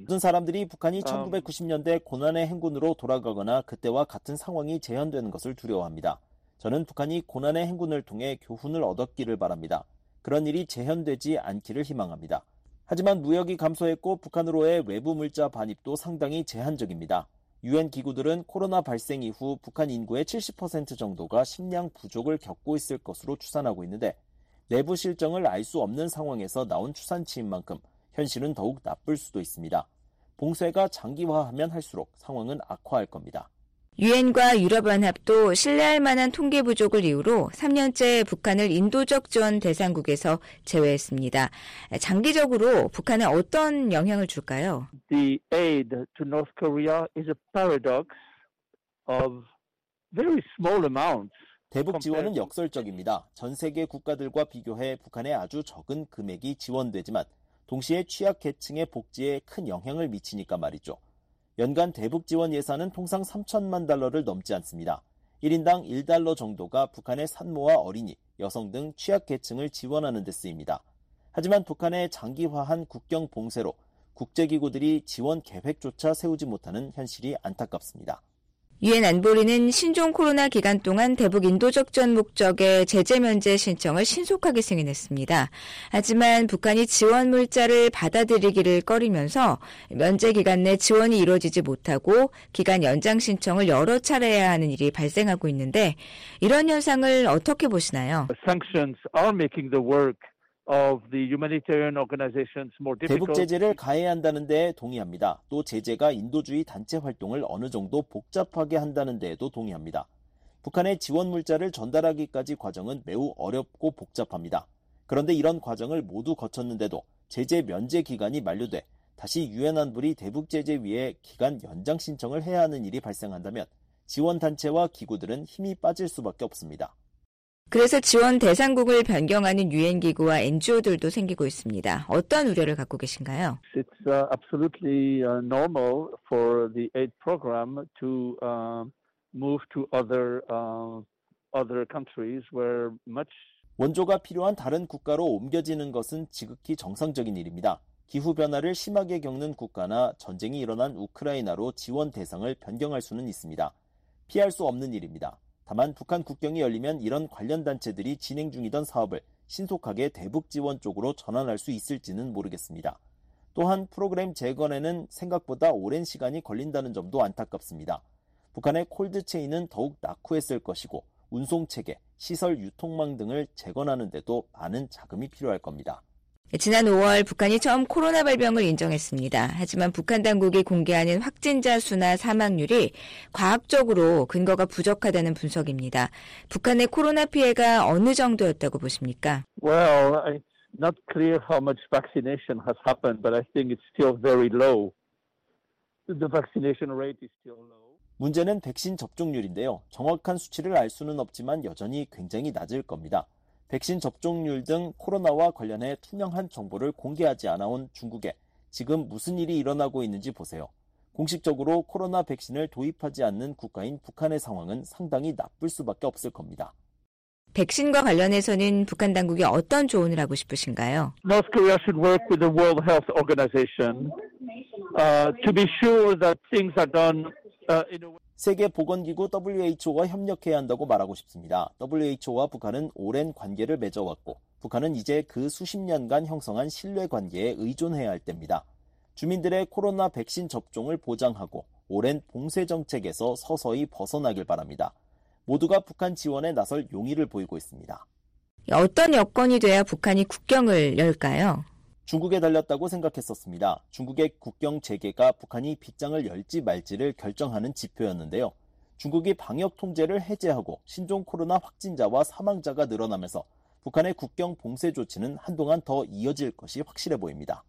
모든 사람들이 북한이 1990년대 고난의 행군으로 돌아가거나 그때와 같은 상황이 재현되는 것을 두려워합니다. 저는 북한이 고난의 행군을 통해 교훈을 얻었기를 바랍니다. 그런 일이 재현되지 않기를 희망합니다. 하지만 무역이 감소했고 북한으로의 외부 물자 반입도 상당히 제한적입니다. 유엔 기구들은 코로나 발생 이후 북한 인구의 70% 정도가 식량 부족을 겪고 있을 것으로 추산하고 있는데 내부 실정을 알 수 없는 상황에서 나온 추산치인 만큼 현실은 더욱 나쁠 수도 있습니다. 봉쇄가 장기화하면 할수록 상황은 악화할 겁니다. 유엔과 유럽연합도 신뢰할 만한 통계 부족을 이유로 3년째 북한을 인도적 지원 대상국에서 제외했습니다. 장기적으로 북한에 어떤 영향을 줄까요? The aid to North Korea is a paradox of very small amounts. 대북 지원은 역설적입니다. 전 세계 국가들과 비교해 북한에 아주 적은 금액이 지원되지만 동시에 취약계층의 복지에 큰 영향을 미치니까 말이죠. 연간 대북 지원 예산은 통상 3천만 달러를 넘지 않습니다. 1인당 1달러 정도가 북한의 산모와 어린이, 여성 등 취약계층을 지원하는 데 쓰입니다. 하지만 북한의 장기화한 국경 봉쇄로 국제기구들이 지원 계획조차 세우지 못하는 현실이 안타깝습니다. 유엔 안보리는 신종 코로나 기간 동안 대북 인도적 전 목적의 제재 면제 신청을 신속하게 승인했습니다. 하지만 북한이 지원 물자를 받아들이기를 꺼리면서 면제 기간 내 지원이 이루어지지 못하고 기간 연장 신청을 여러 차례 해야 하는 일이 발생하고 있는데 이런 현상을 어떻게 보시나요? Sanctions are making the work 대북 제재를 가해야 한다는 데 동의합니다. 또 제재가 인도주의 단체 활동을 어느 정도 복잡하게 한다는 데에도 동의합니다. 북한의 지원 물자를 전달하기까지 과정은 매우 어렵고 복잡합니다. 그런데 이런 과정을 모두 거쳤는데도 제재 면제 기간이 만료돼 다시 유엔 안보리 대북 제재 위에 기간 연장 신청을 해야 하는 일이 발생한다면 지원 단체와 기구들은 힘이 빠질 수밖에 없습니다. 그래서 지원 대상국을 변경하는 유엔 기구와 NGO들도 생기고 있습니다. 어떤 우려를 갖고 계신가요? It's uh, absolutely uh, normal for the aid program to uh, move to other uh, other countries where much 원조가 필요한 다른 국가로 옮겨지는 것은 지극히 정상적인 일입니다. 기후 변화를 심하게 겪는 국가나 전쟁이 일어난 우크라이나로 지원 대상을 변경할 수는 있습니다. 피할 수 없는 일입니다. 다만 북한 국경이 열리면 이런 관련 단체들이 진행 중이던 사업을 신속하게 대북 지원 쪽으로 전환할 수 있을지는 모르겠습니다. 또한 프로그램 재건에는 생각보다 오랜 시간이 걸린다는 점도 안타깝습니다. 북한의 콜드체인은 더욱 낙후했을 것이고 운송체계, 시설 유통망 등을 재건하는 데도 많은 자금이 필요할 겁니다. 지난 5월 북한이 처음 코로나 발병을 인정했습니다. 하지만 북한 당국이 공개하는 확진자 수나 사망률이 과학적으로 근거가 부족하다는 분석입니다. 북한의 코로나 피해가 어느 정도였다고 보십니까? Well, it's not clear how much vaccination has happened, but I think it's still very low. The vaccination rate is still low. 문제는 백신 접종률인데요. 정확한 수치를 알 수는 없지만 여전히 굉장히 낮을 겁니다. 백신 접종률 등 코로나와 관련해 투명한 정보를 공개하지 않아온 중국에 지금 무슨 일이 일어나고 있는지 보세요. 공식적으로 코로나 백신을 도입하지 않는 국가인 북한의 상황은 상당히 나쁠 수밖에 없을 겁니다. 백신과 관련해서는 북한 당국이 어떤 조언을 하고 싶으신가요? North Korea should work with the World Health Organization uh, to be sure that things are done. 세계보건기구 WHO와 협력해야 한다고 말하고 싶습니다. WHO와 북한은 오랜 관계를 맺어왔고 북한은 이제 그 수십 년간 형성한 신뢰 관계에 의존해야 할 때입니다. 주민들의 코로나 백신 접종을 보장하고 오랜 봉쇄 정책에서 서서히 벗어나길 바랍니다. 모두가 북한 지원에 나설 용의를 보이고 있습니다. 어떤 여건이 돼야 북한이 국경을 열까요? 중국에 달렸다고 생각했었습니다. 중국의 국경 재개가 북한이 빗장을 열지 말지를 결정하는 지표였는데요. 중국이 방역 통제를 해제하고 신종 코로나 확진자와 사망자가 늘어나면서 북한의 국경 봉쇄 조치는 한동안 더 이어질 것이 확실해 보입니다.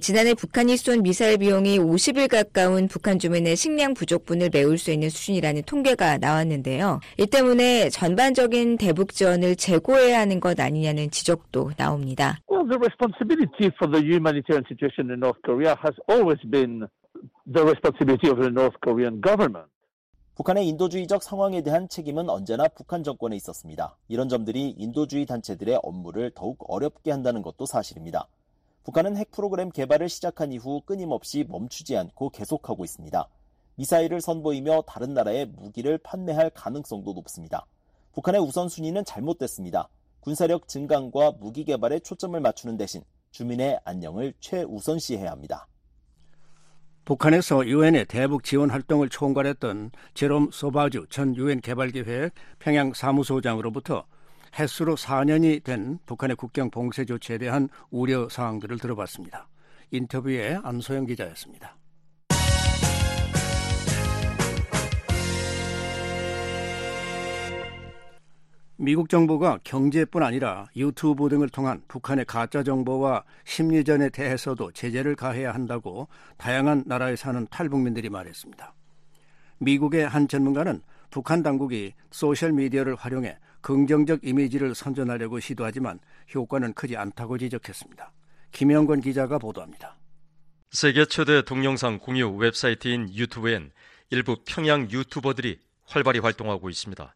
지난해 북한이 쏜 미사일 비용이 50일 가까운 북한 주민의 식량 부족분을 메울 수 있는 수준이라는 통계가 나왔는데요. 이 때문에 전반적인 대북 지원을 재고해야 하는 것 아니냐는 지적도 나옵니다. Well, the responsibility for the humanitarian situation in North Korea has always been the responsibility of the North Korean government. 북한의 인도주의적 상황에 대한 책임은 언제나 북한 정권에 있었습니다. 이런 점들이 인도주의 단체들의 업무를 더욱 어렵게 한다는 것도 사실입니다. 북한은 핵 프로그램 개발을 시작한 이후 끊임없이 멈추지 않고 계속하고 있습니다. 미사일을 선보이며 다른 나라에 무기를 판매할 가능성도 높습니다. 북한의 우선순위는 잘못됐습니다. 군사력 증강과 무기 개발에 초점을 맞추는 대신 주민의 안녕을 최우선시해야 합니다. 북한에서 유엔의 대북 지원 활동을 총괄했던 제롬 소바주 전 유엔 개발기획 평양 사무소장으로부터 횟수로 4년이 된 북한의 국경 봉쇄 조치에 대한 우려 사항들을 들어봤습니다. 인터뷰에 안소영 기자였습니다. 미국 정부가 경제뿐 아니라 유튜브 등을 통한 북한의 가짜 정보와 심리전에 대해서도 제재를 가해야 한다고 다양한 나라에 사는 탈북민들이 말했습니다. 미국의 한 전문가는 북한 당국이 소셜 미디어를 활용해 긍정적 이미지를 선전하려고 시도하지만 효과는 크지 않다고 지적했습니다. 김영권 기자가 보도합니다. 세계 최대 동영상 공유 웹사이트인 유튜브엔 일부 평양 유튜버들이 활발히 활동하고 있습니다.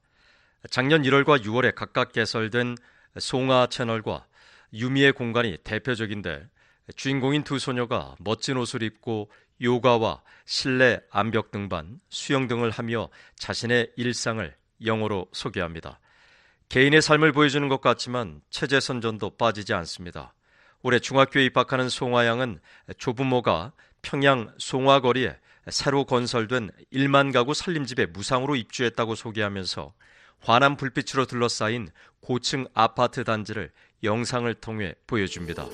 작년 1월과 6월에 각각 개설된 송아 채널과 유미의 공간이 대표적인데 주인공인 두 소녀가 멋진 옷을 입고 요가와 실내 암벽 등반, 수영 등을 하며 자신의 일상을 영어로 소개합니다. 개인의 삶을 보여주는 것 같지만 체제 선전도 빠지지 않습니다. 올해 중학교에 입학하는 송화양은 조부모가 평양 송화거리에 새로 건설된 1만 가구 살림집에 무상으로 입주했다고 소개하면서 환한 불빛으로 둘러싸인 고층 아파트 단지를 영상을 통해 보여줍니다.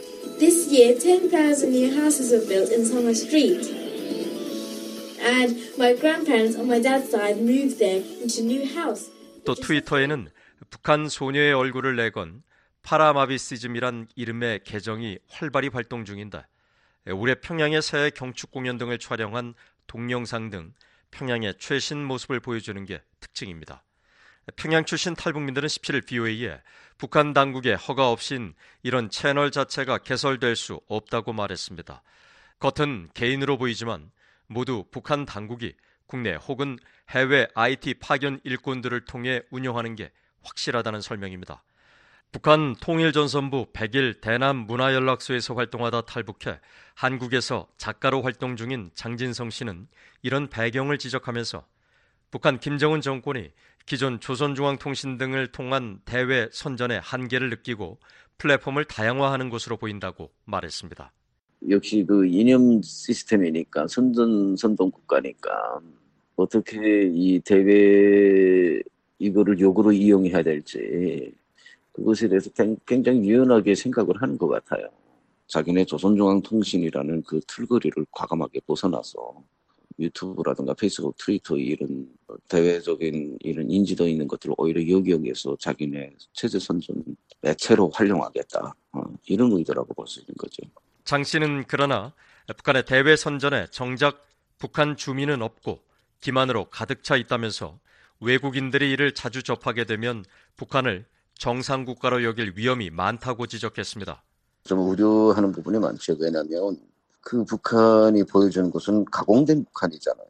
Year, 10,000 new houses were built in Songha Street. And my grandparents on my dad's side moved there into new house. 또 트위터에는 북한 소녀의 얼굴을 내건 파라마비시즘이란 이름의 계정이 활발히 활동 중인데 올해 평양의 새 경축 공연 등을 촬영한 동영상 등 평양의 최신 모습을 보여주는 게 특징입니다. 평양 출신 탈북민들은 17일 BOA에 북한 당국의 허가 없인 이런 채널 자체가 개설될 수 없다고 말했습니다. 겉은 개인으로 보이지만 모두 북한 당국이 국내 혹은 해외 IT 파견 일꾼들을 통해 운영하는 게 확실하다는 설명입니다. 북한 통일전선부 100일 대남 문화연락소에서 활동하다 탈북해 한국에서 작가로 활동 중인 장진성 씨는 이런 배경을 지적하면서 북한 김정은 정권이 기존 조선중앙통신 등을 통한 대외 선전의 한계를 느끼고 플랫폼을 다양화하는 것으로 보인다고 말했습니다. 역시 그 이념 시스템이니까 선전 선동 국가니까 어떻게 이 대외 이거를 욕으로 이용해야 될지 그것에 대해서 굉장히 유연하게 생각을 하는 것 같아요. 자기네 조선중앙통신이라는 그 틀거리를 과감하게 벗어나서 유튜브라든가 페이스북, 트위터 이런 대외적인 이런 인지도 있는 것들을 오히려 여기여기에서 자기네 체제 선전 매체로 활용하겠다 어, 이런 의도라고 볼 수 있는 거죠. 장 씨는 그러나 북한의 대외 선전에 정작 북한 주민은 없고 기만으로 가득 차 있다면서 외국인들이 이를 자주 접하게 되면 북한을 정상 국가로 여길 위험이 많다고 지적했습니다. 좀 우려하는 부분이 많죠. 왜냐하면 그 북한이 보여주는 것은 가공된 북한이잖아요.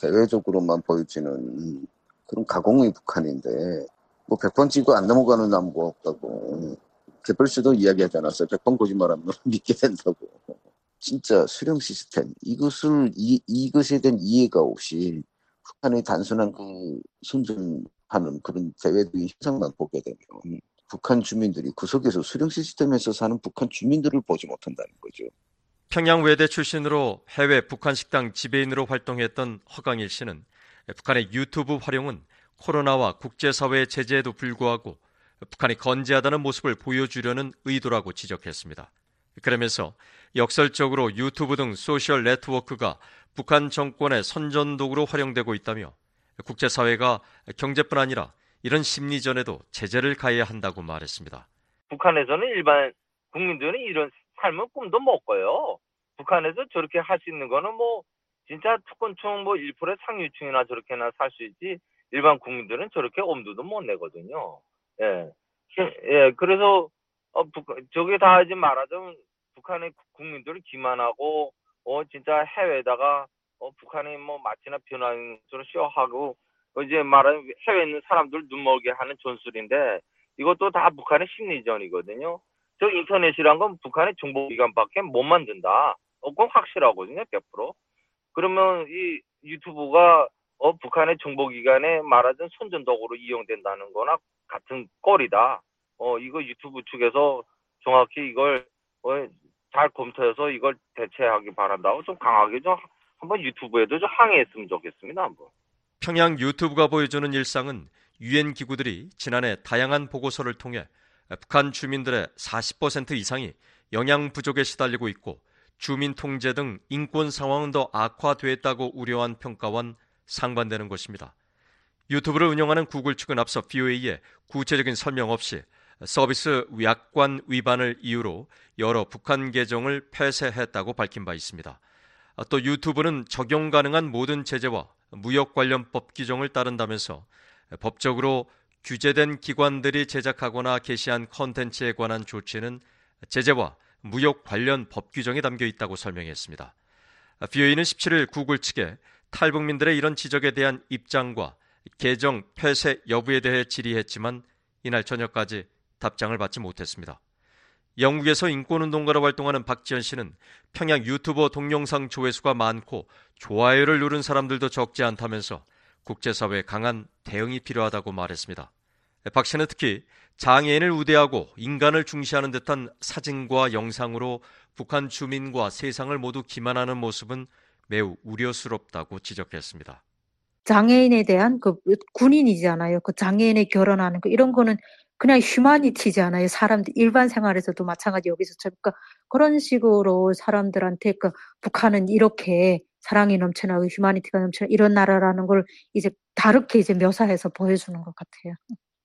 대외적으로만 보여지는 그런 가공의 북한인데 뭐 100번 찍고 안 넘어가는 나무가 없다고 개벌스도 이야기하지 않았어요. 100번 거짓말하면 믿게 된다고. 진짜 수령 시스템 이것을 이, 이것에 대한 이해가 없이 북한의 단순한 그 선전하는 그런 대외적인 현상만 보게 되면 북한 주민들이 구석에서 수령 시스템에서 사는 북한 주민들을 보지 못한다는 거죠. 평양 외대 출신으로 해외 북한 식당 지배인으로 활동했던 허강일 씨는 북한의 유튜브 활용은 코로나와 국제사회의 제재에도 불구하고 북한이 건재하다는 모습을 보여주려는 의도라고 지적했습니다. 그러면서 역설적으로 유튜브 등 소셜 네트워크가 북한 정권의 선전도구로 활용되고 있다며 국제사회가 경제뿐 아니라 이런 심리전에도 제재를 가해야 한다고 말했습니다. 북한에서는 일반 국민들은 이런 삶은 꿈도 못 꿔요. 북한에서 저렇게 할 수 있는 거는 뭐 진짜 특권층 뭐 1%의 상류층이나 저렇게나 살 수 있지 일반 국민들은 저렇게 엄두도 못 내거든요. 예. 예, 그래서 어, 북, 저게 다 이제 말하자면 북한의 국민들을 기만하고 어 진짜 해외에다가 어 북한이 뭐 마치나 변하는 것으로 쇼하고 어, 이제 말하는 해외에 있는 사람들 눈멀게 하는 전술인데 이것도 다 북한의 심리전이거든요. 저 인터넷이란 건 북한의 정보기관밖에 못 만든다. 어, 그건 확실하거든요, 100%. 그러면 이 유튜브가 어, 북한의 정보기관에 말하자면 선전도구로 이용된다는 거나 같은 꼴이다. 어, 이거 유튜브 측에서 정확히 이걸 어, 잘 검토해서 이걸 대체하기 바란다고 좀 강하게 좀 한번 유튜브에도 좀 항의했으면 좋겠습니다. 한번. 평양 유튜브가 보여주는 일상은 유엔 기구들이 지난해 다양한 보고서를 통해 북한 주민들의 40% 이상이 영양 부족에 시달리고 있고 주민 통제 등 인권 상황은 더 악화됐다고 우려한 평가와는 상반되는 것입니다. 유튜브를 운영하는 구글 측은 앞서 BOA에 구체적인 설명 없이 서비스 약관 위반을 이유로 여러 북한 계정을 폐쇄했다고 밝힌 바 있습니다. 또 유튜브는 적용 가능한 모든 제재와 무역 관련 법 규정을 따른다면서 법적으로 규제된 기관들이 제작하거나 게시한 컨텐츠에 관한 조치는 제재와 무역 관련 법 규정에 담겨 있다고 설명했습니다. BOE는 17일 구글 측에 탈북민들의 이런 지적에 대한 입장과 계정 폐쇄 여부에 대해 질의했지만 이날 저녁까지 답장을 받지 못했습니다. 영국에서 인권운동가로 활동하는 박지현 씨는 평양 유튜버 동영상 조회수가 많고 좋아요를 누른 사람들도 적지 않다면서 국제사회에 강한 대응이 필요하다고 말했습니다. 박 씨는 특히 장애인을 우대하고 인간을 중시하는 듯한 사진과 영상으로 북한 주민과 세상을 모두 기만하는 모습은 매우 우려스럽다고 지적했습니다. 장애인에 대한 그 군인이잖아요. 그 장애인에 결혼하는 거 이런 거는 그냥 휴머니티잖아요. 사람들 일반 생활에서도 마찬가지 여기서처럼 그러니까 그런 식으로 사람들한테 그 북한은 이렇게 사랑이 넘쳐나고 휴머니티가 넘쳐나 이런 나라라는 걸 이제 다르게 이제 묘사해서 보여주는 것 같아요.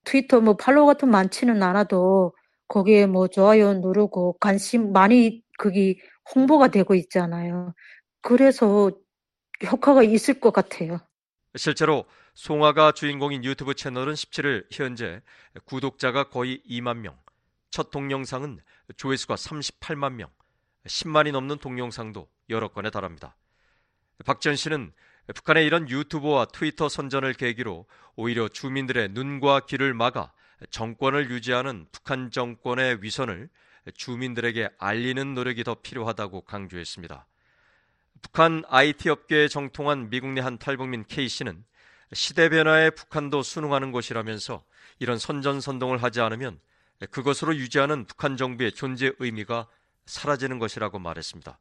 트위터 뭐 팔로워 같은 많지는 않아도 거기에 뭐 좋아요 누르고 관심 많이 그게 홍보가 되고 있잖아요. 그래서 효과가 있을 것 같아요. 실제로 송아가 주인공인 유튜브 채널은 17일 현재 구독자가 거의 2만 명, 첫 동영상은 조회수가 38만 명, 10만이 넘는 동영상도 여러 건에 달합니다. 박지현 씨는 북한의 이런 유튜브와 트위터 선전을 계기로 오히려 주민들의 눈과 귀를 막아 정권을 유지하는 북한 정권의 위선을 주민들에게 알리는 노력이 더 필요하다고 강조했습니다. 북한 IT 업계에 정통한 미국 내 한 탈북민 K 씨는 시대 변화에 북한도 순응하는 것이라면서 이런 선전선동을 하지 않으면 그것으로 유지하는 북한 정부의 존재 의미가 사라지는 것이라고 말했습니다.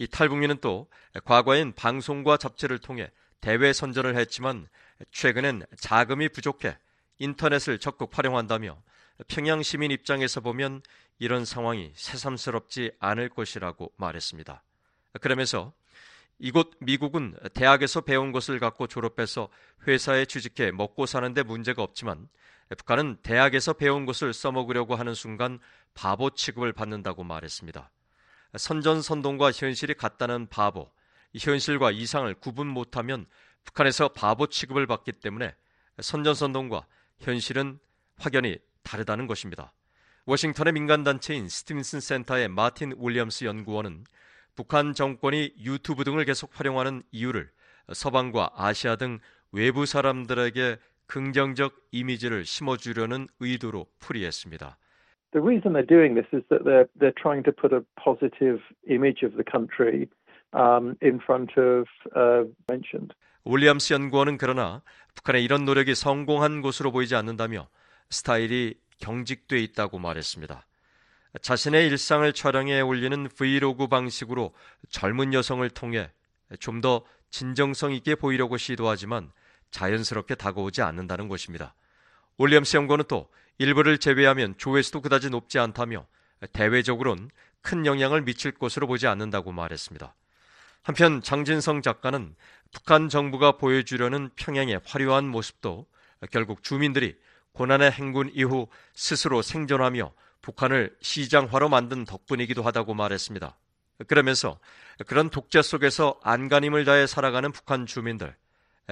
이 탈북민은 또 과거엔 방송과 잡지를 통해 대외 선전을 했지만 최근엔 자금이 부족해 인터넷을 적극 활용한다며 평양 시민 입장에서 보면 이런 상황이 새삼스럽지 않을 것이라고 말했습니다. 그러면서 이곳 미국은 대학에서 배운 것을 갖고 졸업해서 회사에 취직해 먹고 사는데 문제가 없지만 북한은 대학에서 배운 것을 써먹으려고 하는 순간 바보 취급을 받는다고 말했습니다. 선전선동과 현실이 같다는 바보, 현실과 이상을 구분 못하면 북한에서 바보 취급을 받기 때문에 선전선동과 현실은 확연히 다르다는 것입니다. 워싱턴의 민간단체인 스티븐슨 센터의 마틴 윌리엄스 연구원은 북한 정권이 유튜브 등을 계속 활용하는 이유를 서방과 아시아 등 외부 사람들에게 긍정적 이미지를 심어주려는 의도로 풀이했습니다. The reason they're doing this is that they're they're trying to put a positive image of the country um, in front of uh, mentioned. 윌리엄스 연구원은 그러나 북한의 이런 노력이 성공한 것으로 보이지 않는다며 스타일이 경직돼 있다고 말했습니다. 자신의 일상을 촬영해 올리는 브이로그 방식으로 젊은 여성을 통해 좀 더 진정성 있게 보이려고 시도하지만 자연스럽게 다가오지 않는다는 것입니다. 윌리엄스 연구원은 또 일부를 제외하면 조회수도 그다지 높지 않다며 대외적으로는 큰 영향을 미칠 것으로 보지 않는다고 말했습니다. 한편 장진성 작가는 북한 정부가 보여주려는 평양의 화려한 모습도 결국 주민들이 고난의 행군 이후 스스로 생존하며 북한을 시장화로 만든 덕분이기도 하다고 말했습니다. 그러면서 그런 독재 속에서 안간힘을 다해 살아가는 북한 주민들,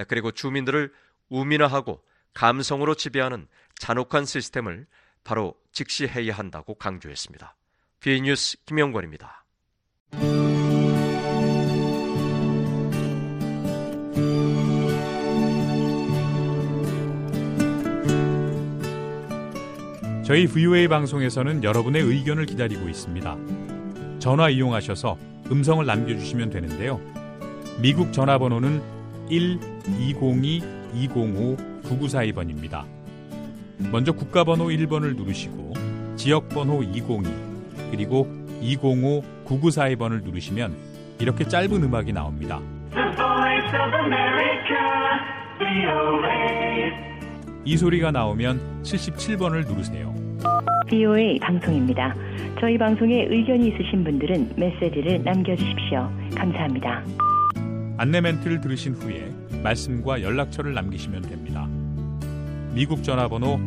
그리고 주민들을 우민화하고 감성으로 지배하는 잔혹한 시스템을 바로 직시해야 한다고 강조했습니다. 비뉴스 김영권입니다. 저희 VOA 방송에서는 여러분의 의견을 기다리고 있습니다. 전화 이용하셔서 음성을 남겨주시면 되는데요. 미국 전화번호는 1-202-205-9942번입니다. 먼저 국가번호 1번을 누르시고 지역번호 202 그리고 205 9942번을 누르시면 이렇게 짧은 음악이 나옵니다. 이 소리가 나오면 77번을 누르세요. VOA 방송입니다. 저희 방송에 의견이 있으신 분들은 메시지를 남겨주십시오. 감사합니다. 안내 멘트를 들으신 후에 말씀과 연락처를 남기시면 됩니다. 미국 전화번호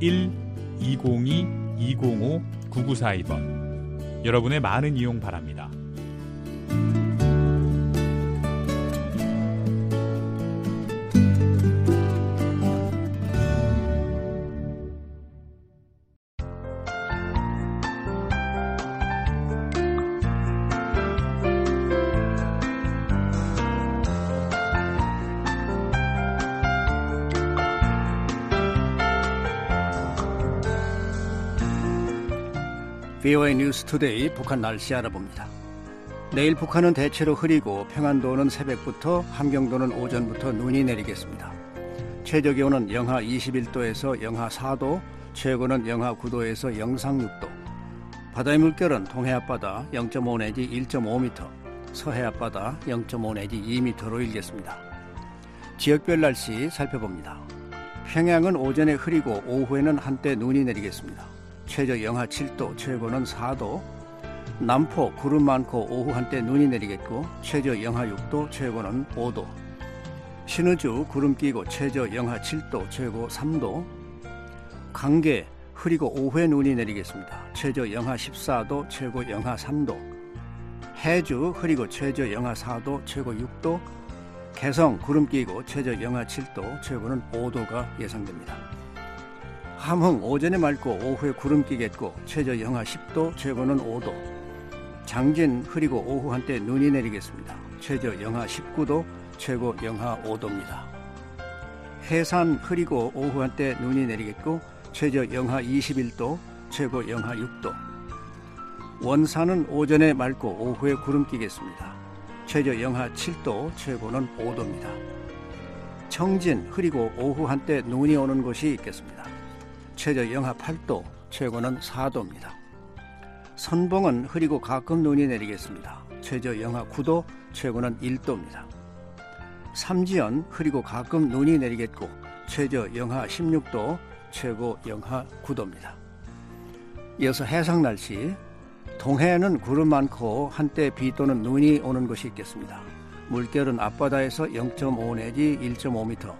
1-202-205-9942번. 여러분의 많은 이용 바랍니다. VOA 뉴스 투데이 북한 날씨 알아봅니다. 내일 북한은 대체로 흐리고 평안도는 새벽부터 함경도는 오전부터 눈이 내리겠습니다. 최저 기온은 영하 21도에서 영하 4도, 최고는 영하 9도에서 영상 6도. 바다의 물결은 동해 앞바다 0.5 내지 1.5m, 서해 앞바다 0.5 내지 2m로 일겠습니다. 지역별 날씨 살펴봅니다. 평양은 오전에 흐리고 오후에는 한때 눈이 내리겠습니다. 최저 영하 7도, 최고는 4도. 남포 구름 많고 오후 한때 눈이 내리겠고 최저 영하 6도, 최고는 5도. 신의주 구름 끼고 최저 영하 7도, 최고 3도. 강계 흐리고 오후에 눈이 내리겠습니다. 최저 영하 14도, 최고 영하 3도. 해주 흐리고 최저 영하 4도, 최고 6도. 개성 구름 끼고 최저 영하 7도, 최고는 5도가 예상됩니다. 함흥 오전에 맑고 오후에 구름 끼겠고 최저 영하 10도, 최고는 5도. 장진 흐리고 오후 한때 눈이 내리겠습니다. 최저 영하 19도, 최고 영하 5도입니다. 해산 흐리고 오후 한때 눈이 내리겠고 최저 영하 21도, 최고 영하 6도. 원산은 오전에 맑고 오후에 구름 끼겠습니다. 최저 영하 7도, 최고는 5도입니다. 청진 흐리고 오후 한때 눈이 오는 곳이 있겠습니다. 최저 영하 8도, 최고는 4도입니다. 선봉은 흐리고 가끔 눈이 내리겠습니다. 최저 영하 9도, 최고는 1도입니다. 삼지연 흐리고 가끔 눈이 내리겠고 최저 영하 16도, 최고 영하 9도입니다. 이어서 해상 날씨. 동해에는 구름 많고 한때 비 또는 눈이 오는 곳이 있겠습니다. 물결은 앞바다에서 0.5 내지 1.5m,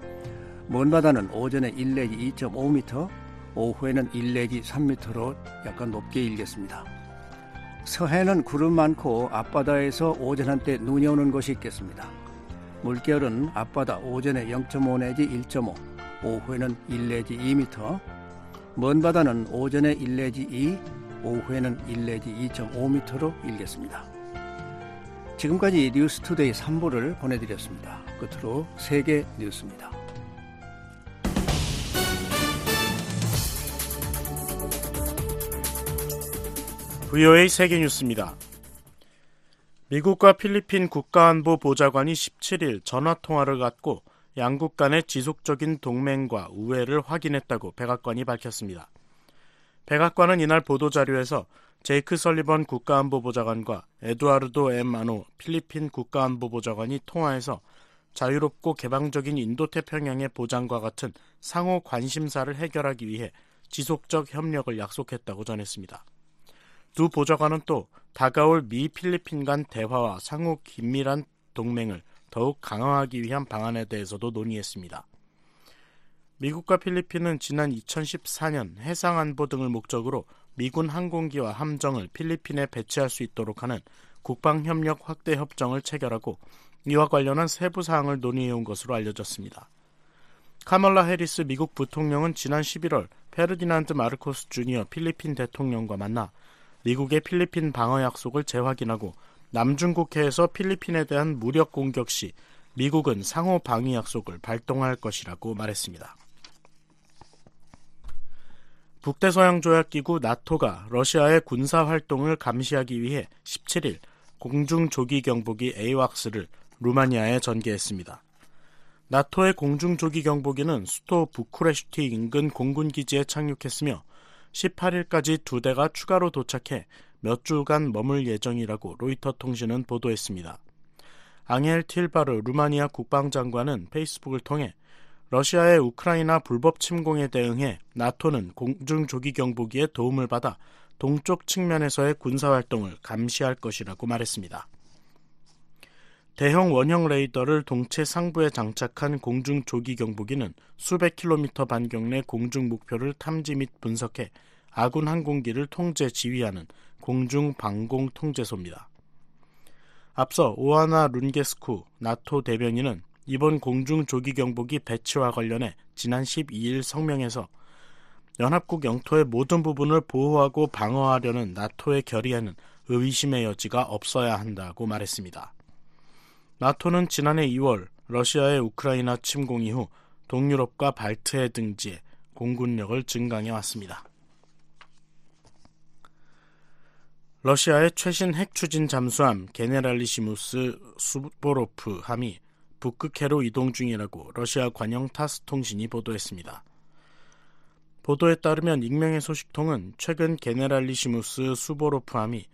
먼 바다는 오전에 1 내지 2.5m, 오후에는 1 내지 3m로 약간 높게 일겠습니다. 서해는 구름 많고 앞바다에서 오전 한때 눈이 오는 곳이 있겠습니다. 물결은 앞바다 오전에 0.5 내지 1.5, 오후에는 1 내지 2m, 먼 바다는 오전에 1 내지 2, 오후에는 1 내지 2.5m로 일겠습니다. 지금까지 뉴스투데이 3부를 보내드렸습니다. 끝으로 세계 뉴스입니다. VOA 세계뉴스입니다. 미국과 필리핀 국가안보 보좌관이 17일 전화통화를 갖고 양국 간의 지속적인 동맹과 우애를 확인했다고 백악관이 밝혔습니다. 백악관은 이날 보도자료에서 제이크 설리번 국가안보보좌관과 에두아르도 엠 아노 필리핀 국가안보보좌관이 통화해서 자유롭고 개방적인 인도태평양의 보장과 같은 상호 관심사를 해결하기 위해 지속적 협력을 약속했다고 전했습니다. 두 보좌관은 또 다가올 미 필리핀 간 대화와 상호 긴밀한 동맹을 더욱 강화하기 위한 방안에 대해서도 논의했습니다. 미국과 필리핀은 지난 2014년 해상 안보 등을 목적으로 미군 항공기와 함정을 필리핀에 배치할 수 있도록 하는 국방협력 확대 협정을 체결하고 이와 관련한 세부 사항을 논의해온 것으로 알려졌습니다. 카멀라 해리스 미국 부통령은 지난 11월 페르디난드 마르코스 주니어 필리핀 대통령과 만나 미국의 필리핀 방어 약속을 재확인하고 남중국해에서 필리핀에 대한 무력 공격 시 미국은 상호 방위 약속을 발동할 것이라고 말했습니다. 북대서양 조약기구 나토가 러시아의 군사 활동을 감시하기 위해 17일 공중 조기 경보기 에이왁스를 루마니아에 전개했습니다. 나토의 공중 조기 경보기는 수도 부쿠레슈티 인근 공군 기지에 착륙했으며 18일까지 두 대가 추가로 도착해 몇 주간 머물 예정이라고 로이터 통신은 보도했습니다. 앙헬 틸바르 루마니아 국방장관은 페이스북을 통해 러시아의 우크라이나 불법 침공에 대응해 나토는 공중 조기 경보기에 도움을 받아 동쪽 측면에서의 군사 활동을 감시할 것이라고 말했습니다. 대형 원형 레이더를 동체 상부에 장착한 공중 조기 경보기는 수백 킬로미터 반경 내 공중 목표를 탐지 및 분석해 아군 항공기를 통제 지휘하는 공중 방공 통제소입니다. 앞서 오하나 룬게스쿠 나토 대변인은 이번 공중 조기 경보기 배치와 관련해 지난 12일 성명에서 연합국 영토의 모든 부분을 보호하고 방어하려는 나토의 결의에는 의심의 여지가 없어야 한다고 말했습니다. 나토는 지난해 2월 러시아의 우크라이나 침공 이후 동유럽과 발트해 등지에 공군력을 증강해 왔습니다. 러시아의 최신 핵 추진 잠수함 게네랄리시무스 수보로프 함이 북극해로 이동 중이라고 러시아 관영 타스 통신이 보도했습니다. 보도에 따르면 익명의 소식통은 최근 게네랄리시무스 수보로프 함이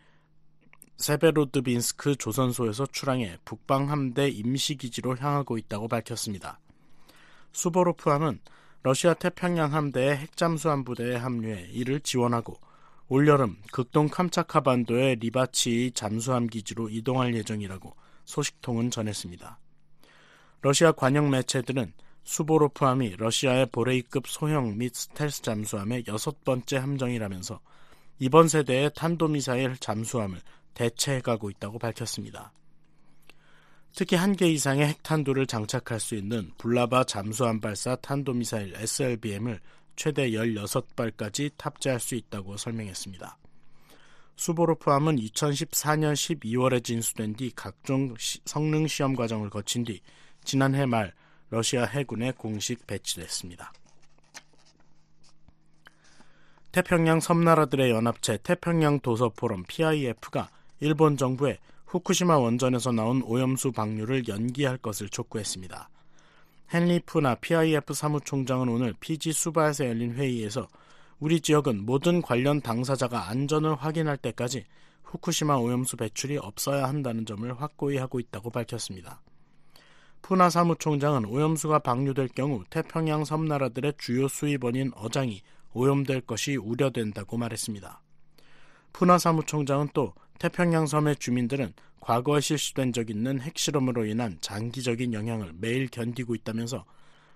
세베로드빈스크 조선소에서 출항해 북방 함대 임시기지로 향하고 있다고 밝혔습니다. 수보로프 함은 러시아 태평양 함대의 핵잠수함 부대에 합류해 이를 지원하고 올여름 극동 캄차카 반도의 리바치 잠수함 기지로 이동할 예정이라고 소식통은 전했습니다. 러시아 관영 매체들은 수보로프함이 러시아의 보레이급 소형 및 스텔스 잠수함의 여섯 번째 함정이라면서 이번 세대의 탄도미사일 잠수함을 대체해가고 있다고 밝혔습니다. 특히 한 개 이상의 핵탄두를 장착할 수 있는 불라바 잠수함 발사 탄도미사일 SLBM을 최대 16발까지 탑재할 수 있다고 설명했습니다. 수보로프함은 2014년 12월에 진수된 뒤 각종 시, 성능 시험 과정을 거친 뒤 지난해 말 러시아 해군에 공식 배치됐습니다. 태평양 섬나라들의 연합체 태평양 도서 포럼 PIF가 일본 정부에 후쿠시마 원전에서 나온 오염수 방류를 연기할 것을 촉구했습니다. 헨리 푸나 PIF 사무총장은 오늘 피지 수바에서 열린 회의에서 우리 지역은 모든 관련 당사자가 안전을 확인할 때까지 후쿠시마 오염수 배출이 없어야 한다는 점을 확고히 하고 있다고 밝혔습니다. 푸나 사무총장은 오염수가 방류될 경우 태평양 섬나라들의 주요 수입원인 어장이 오염될 것이 우려된다고 말했습니다. 푸나 사무총장은 또 태평양 섬의 주민들은 과거에 실시된 적 있는 핵실험으로 인한 장기적인 영향을 매일 견디고 있다면서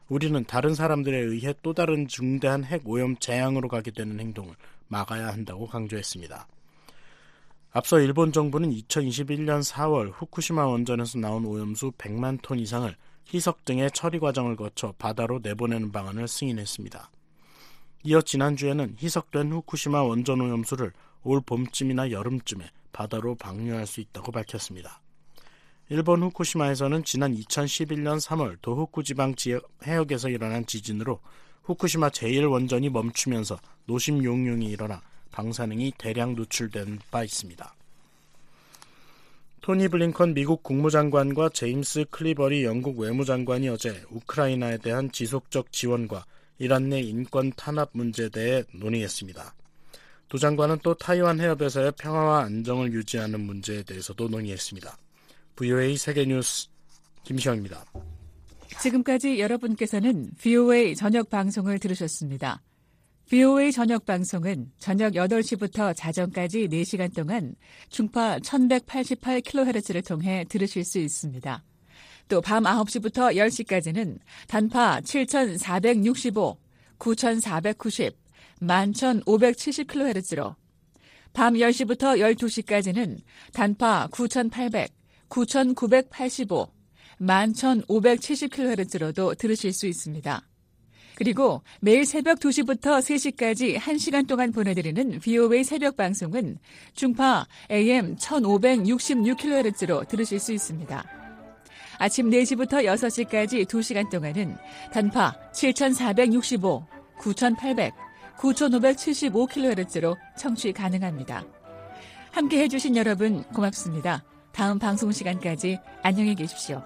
우리는 다른 사람들에 의해 또 다른 중대한 핵 오염 재앙으로 가게 되는 행동을 막아야 한다고 강조했습니다. 앞서 일본 정부는 2021년 4월 후쿠시마 원전에서 나온 오염수 100만 톤 이상을 희석 등의 처리 과정을 거쳐 바다로 내보내는 방안을 승인했습니다. 이어 지난주에는 희석된 후쿠시마 원전 오염수를 올 봄쯤이나 여름쯤에 바다로 방류할 수 있다고 밝혔습니다. 일본 후쿠시마에서는 지난 2011년 3월 도호쿠 지방 지역 해역에서 일어난 지진으로 후쿠시마 제1원전이 멈추면서 노심 용융이 일어나 방사능이 대량 노출된 바 있습니다. 토니 블링컨 미국 국무장관과 제임스 클리버리 영국 외무장관이 어제 우크라이나에 대한 지속적 지원과 이란 내 인권 탄압 문제에 대해 논의했습니다. 두 장관은 또 타이완 해협에서의 평화와 안정을 유지하는 문제에 대해서도 논의했습니다. VOA 세계뉴스 김시영입니다. 지금까지 여러분께서는 VOA 저녁 방송을 들으셨습니다. VOA 저녁 방송은 저녁 8시부터 자정까지 4시간 동안 중파 1188kHz를 통해 들으실 수 있습니다. 또 밤 9시부터 10시까지는 단파 7465, 9490, 11,570kHz로 밤 10시부터 12시까지는 단파 9,800, 9,985, 11,570kHz로도 들으실 수 있습니다. 그리고 매일 새벽 2시부터 3시까지 1시간 동안 보내드리는 VOA 새벽 방송은 중파 AM 1566kHz로 들으실 수 있습니다. 아침 4시부터 6시까지 2시간 동안은 단파 7465, 9800, 9575kHz로 청취 가능합니다. 함께 해주신 여러분 고맙습니다. 다음 방송 시간까지 안녕히 계십시오.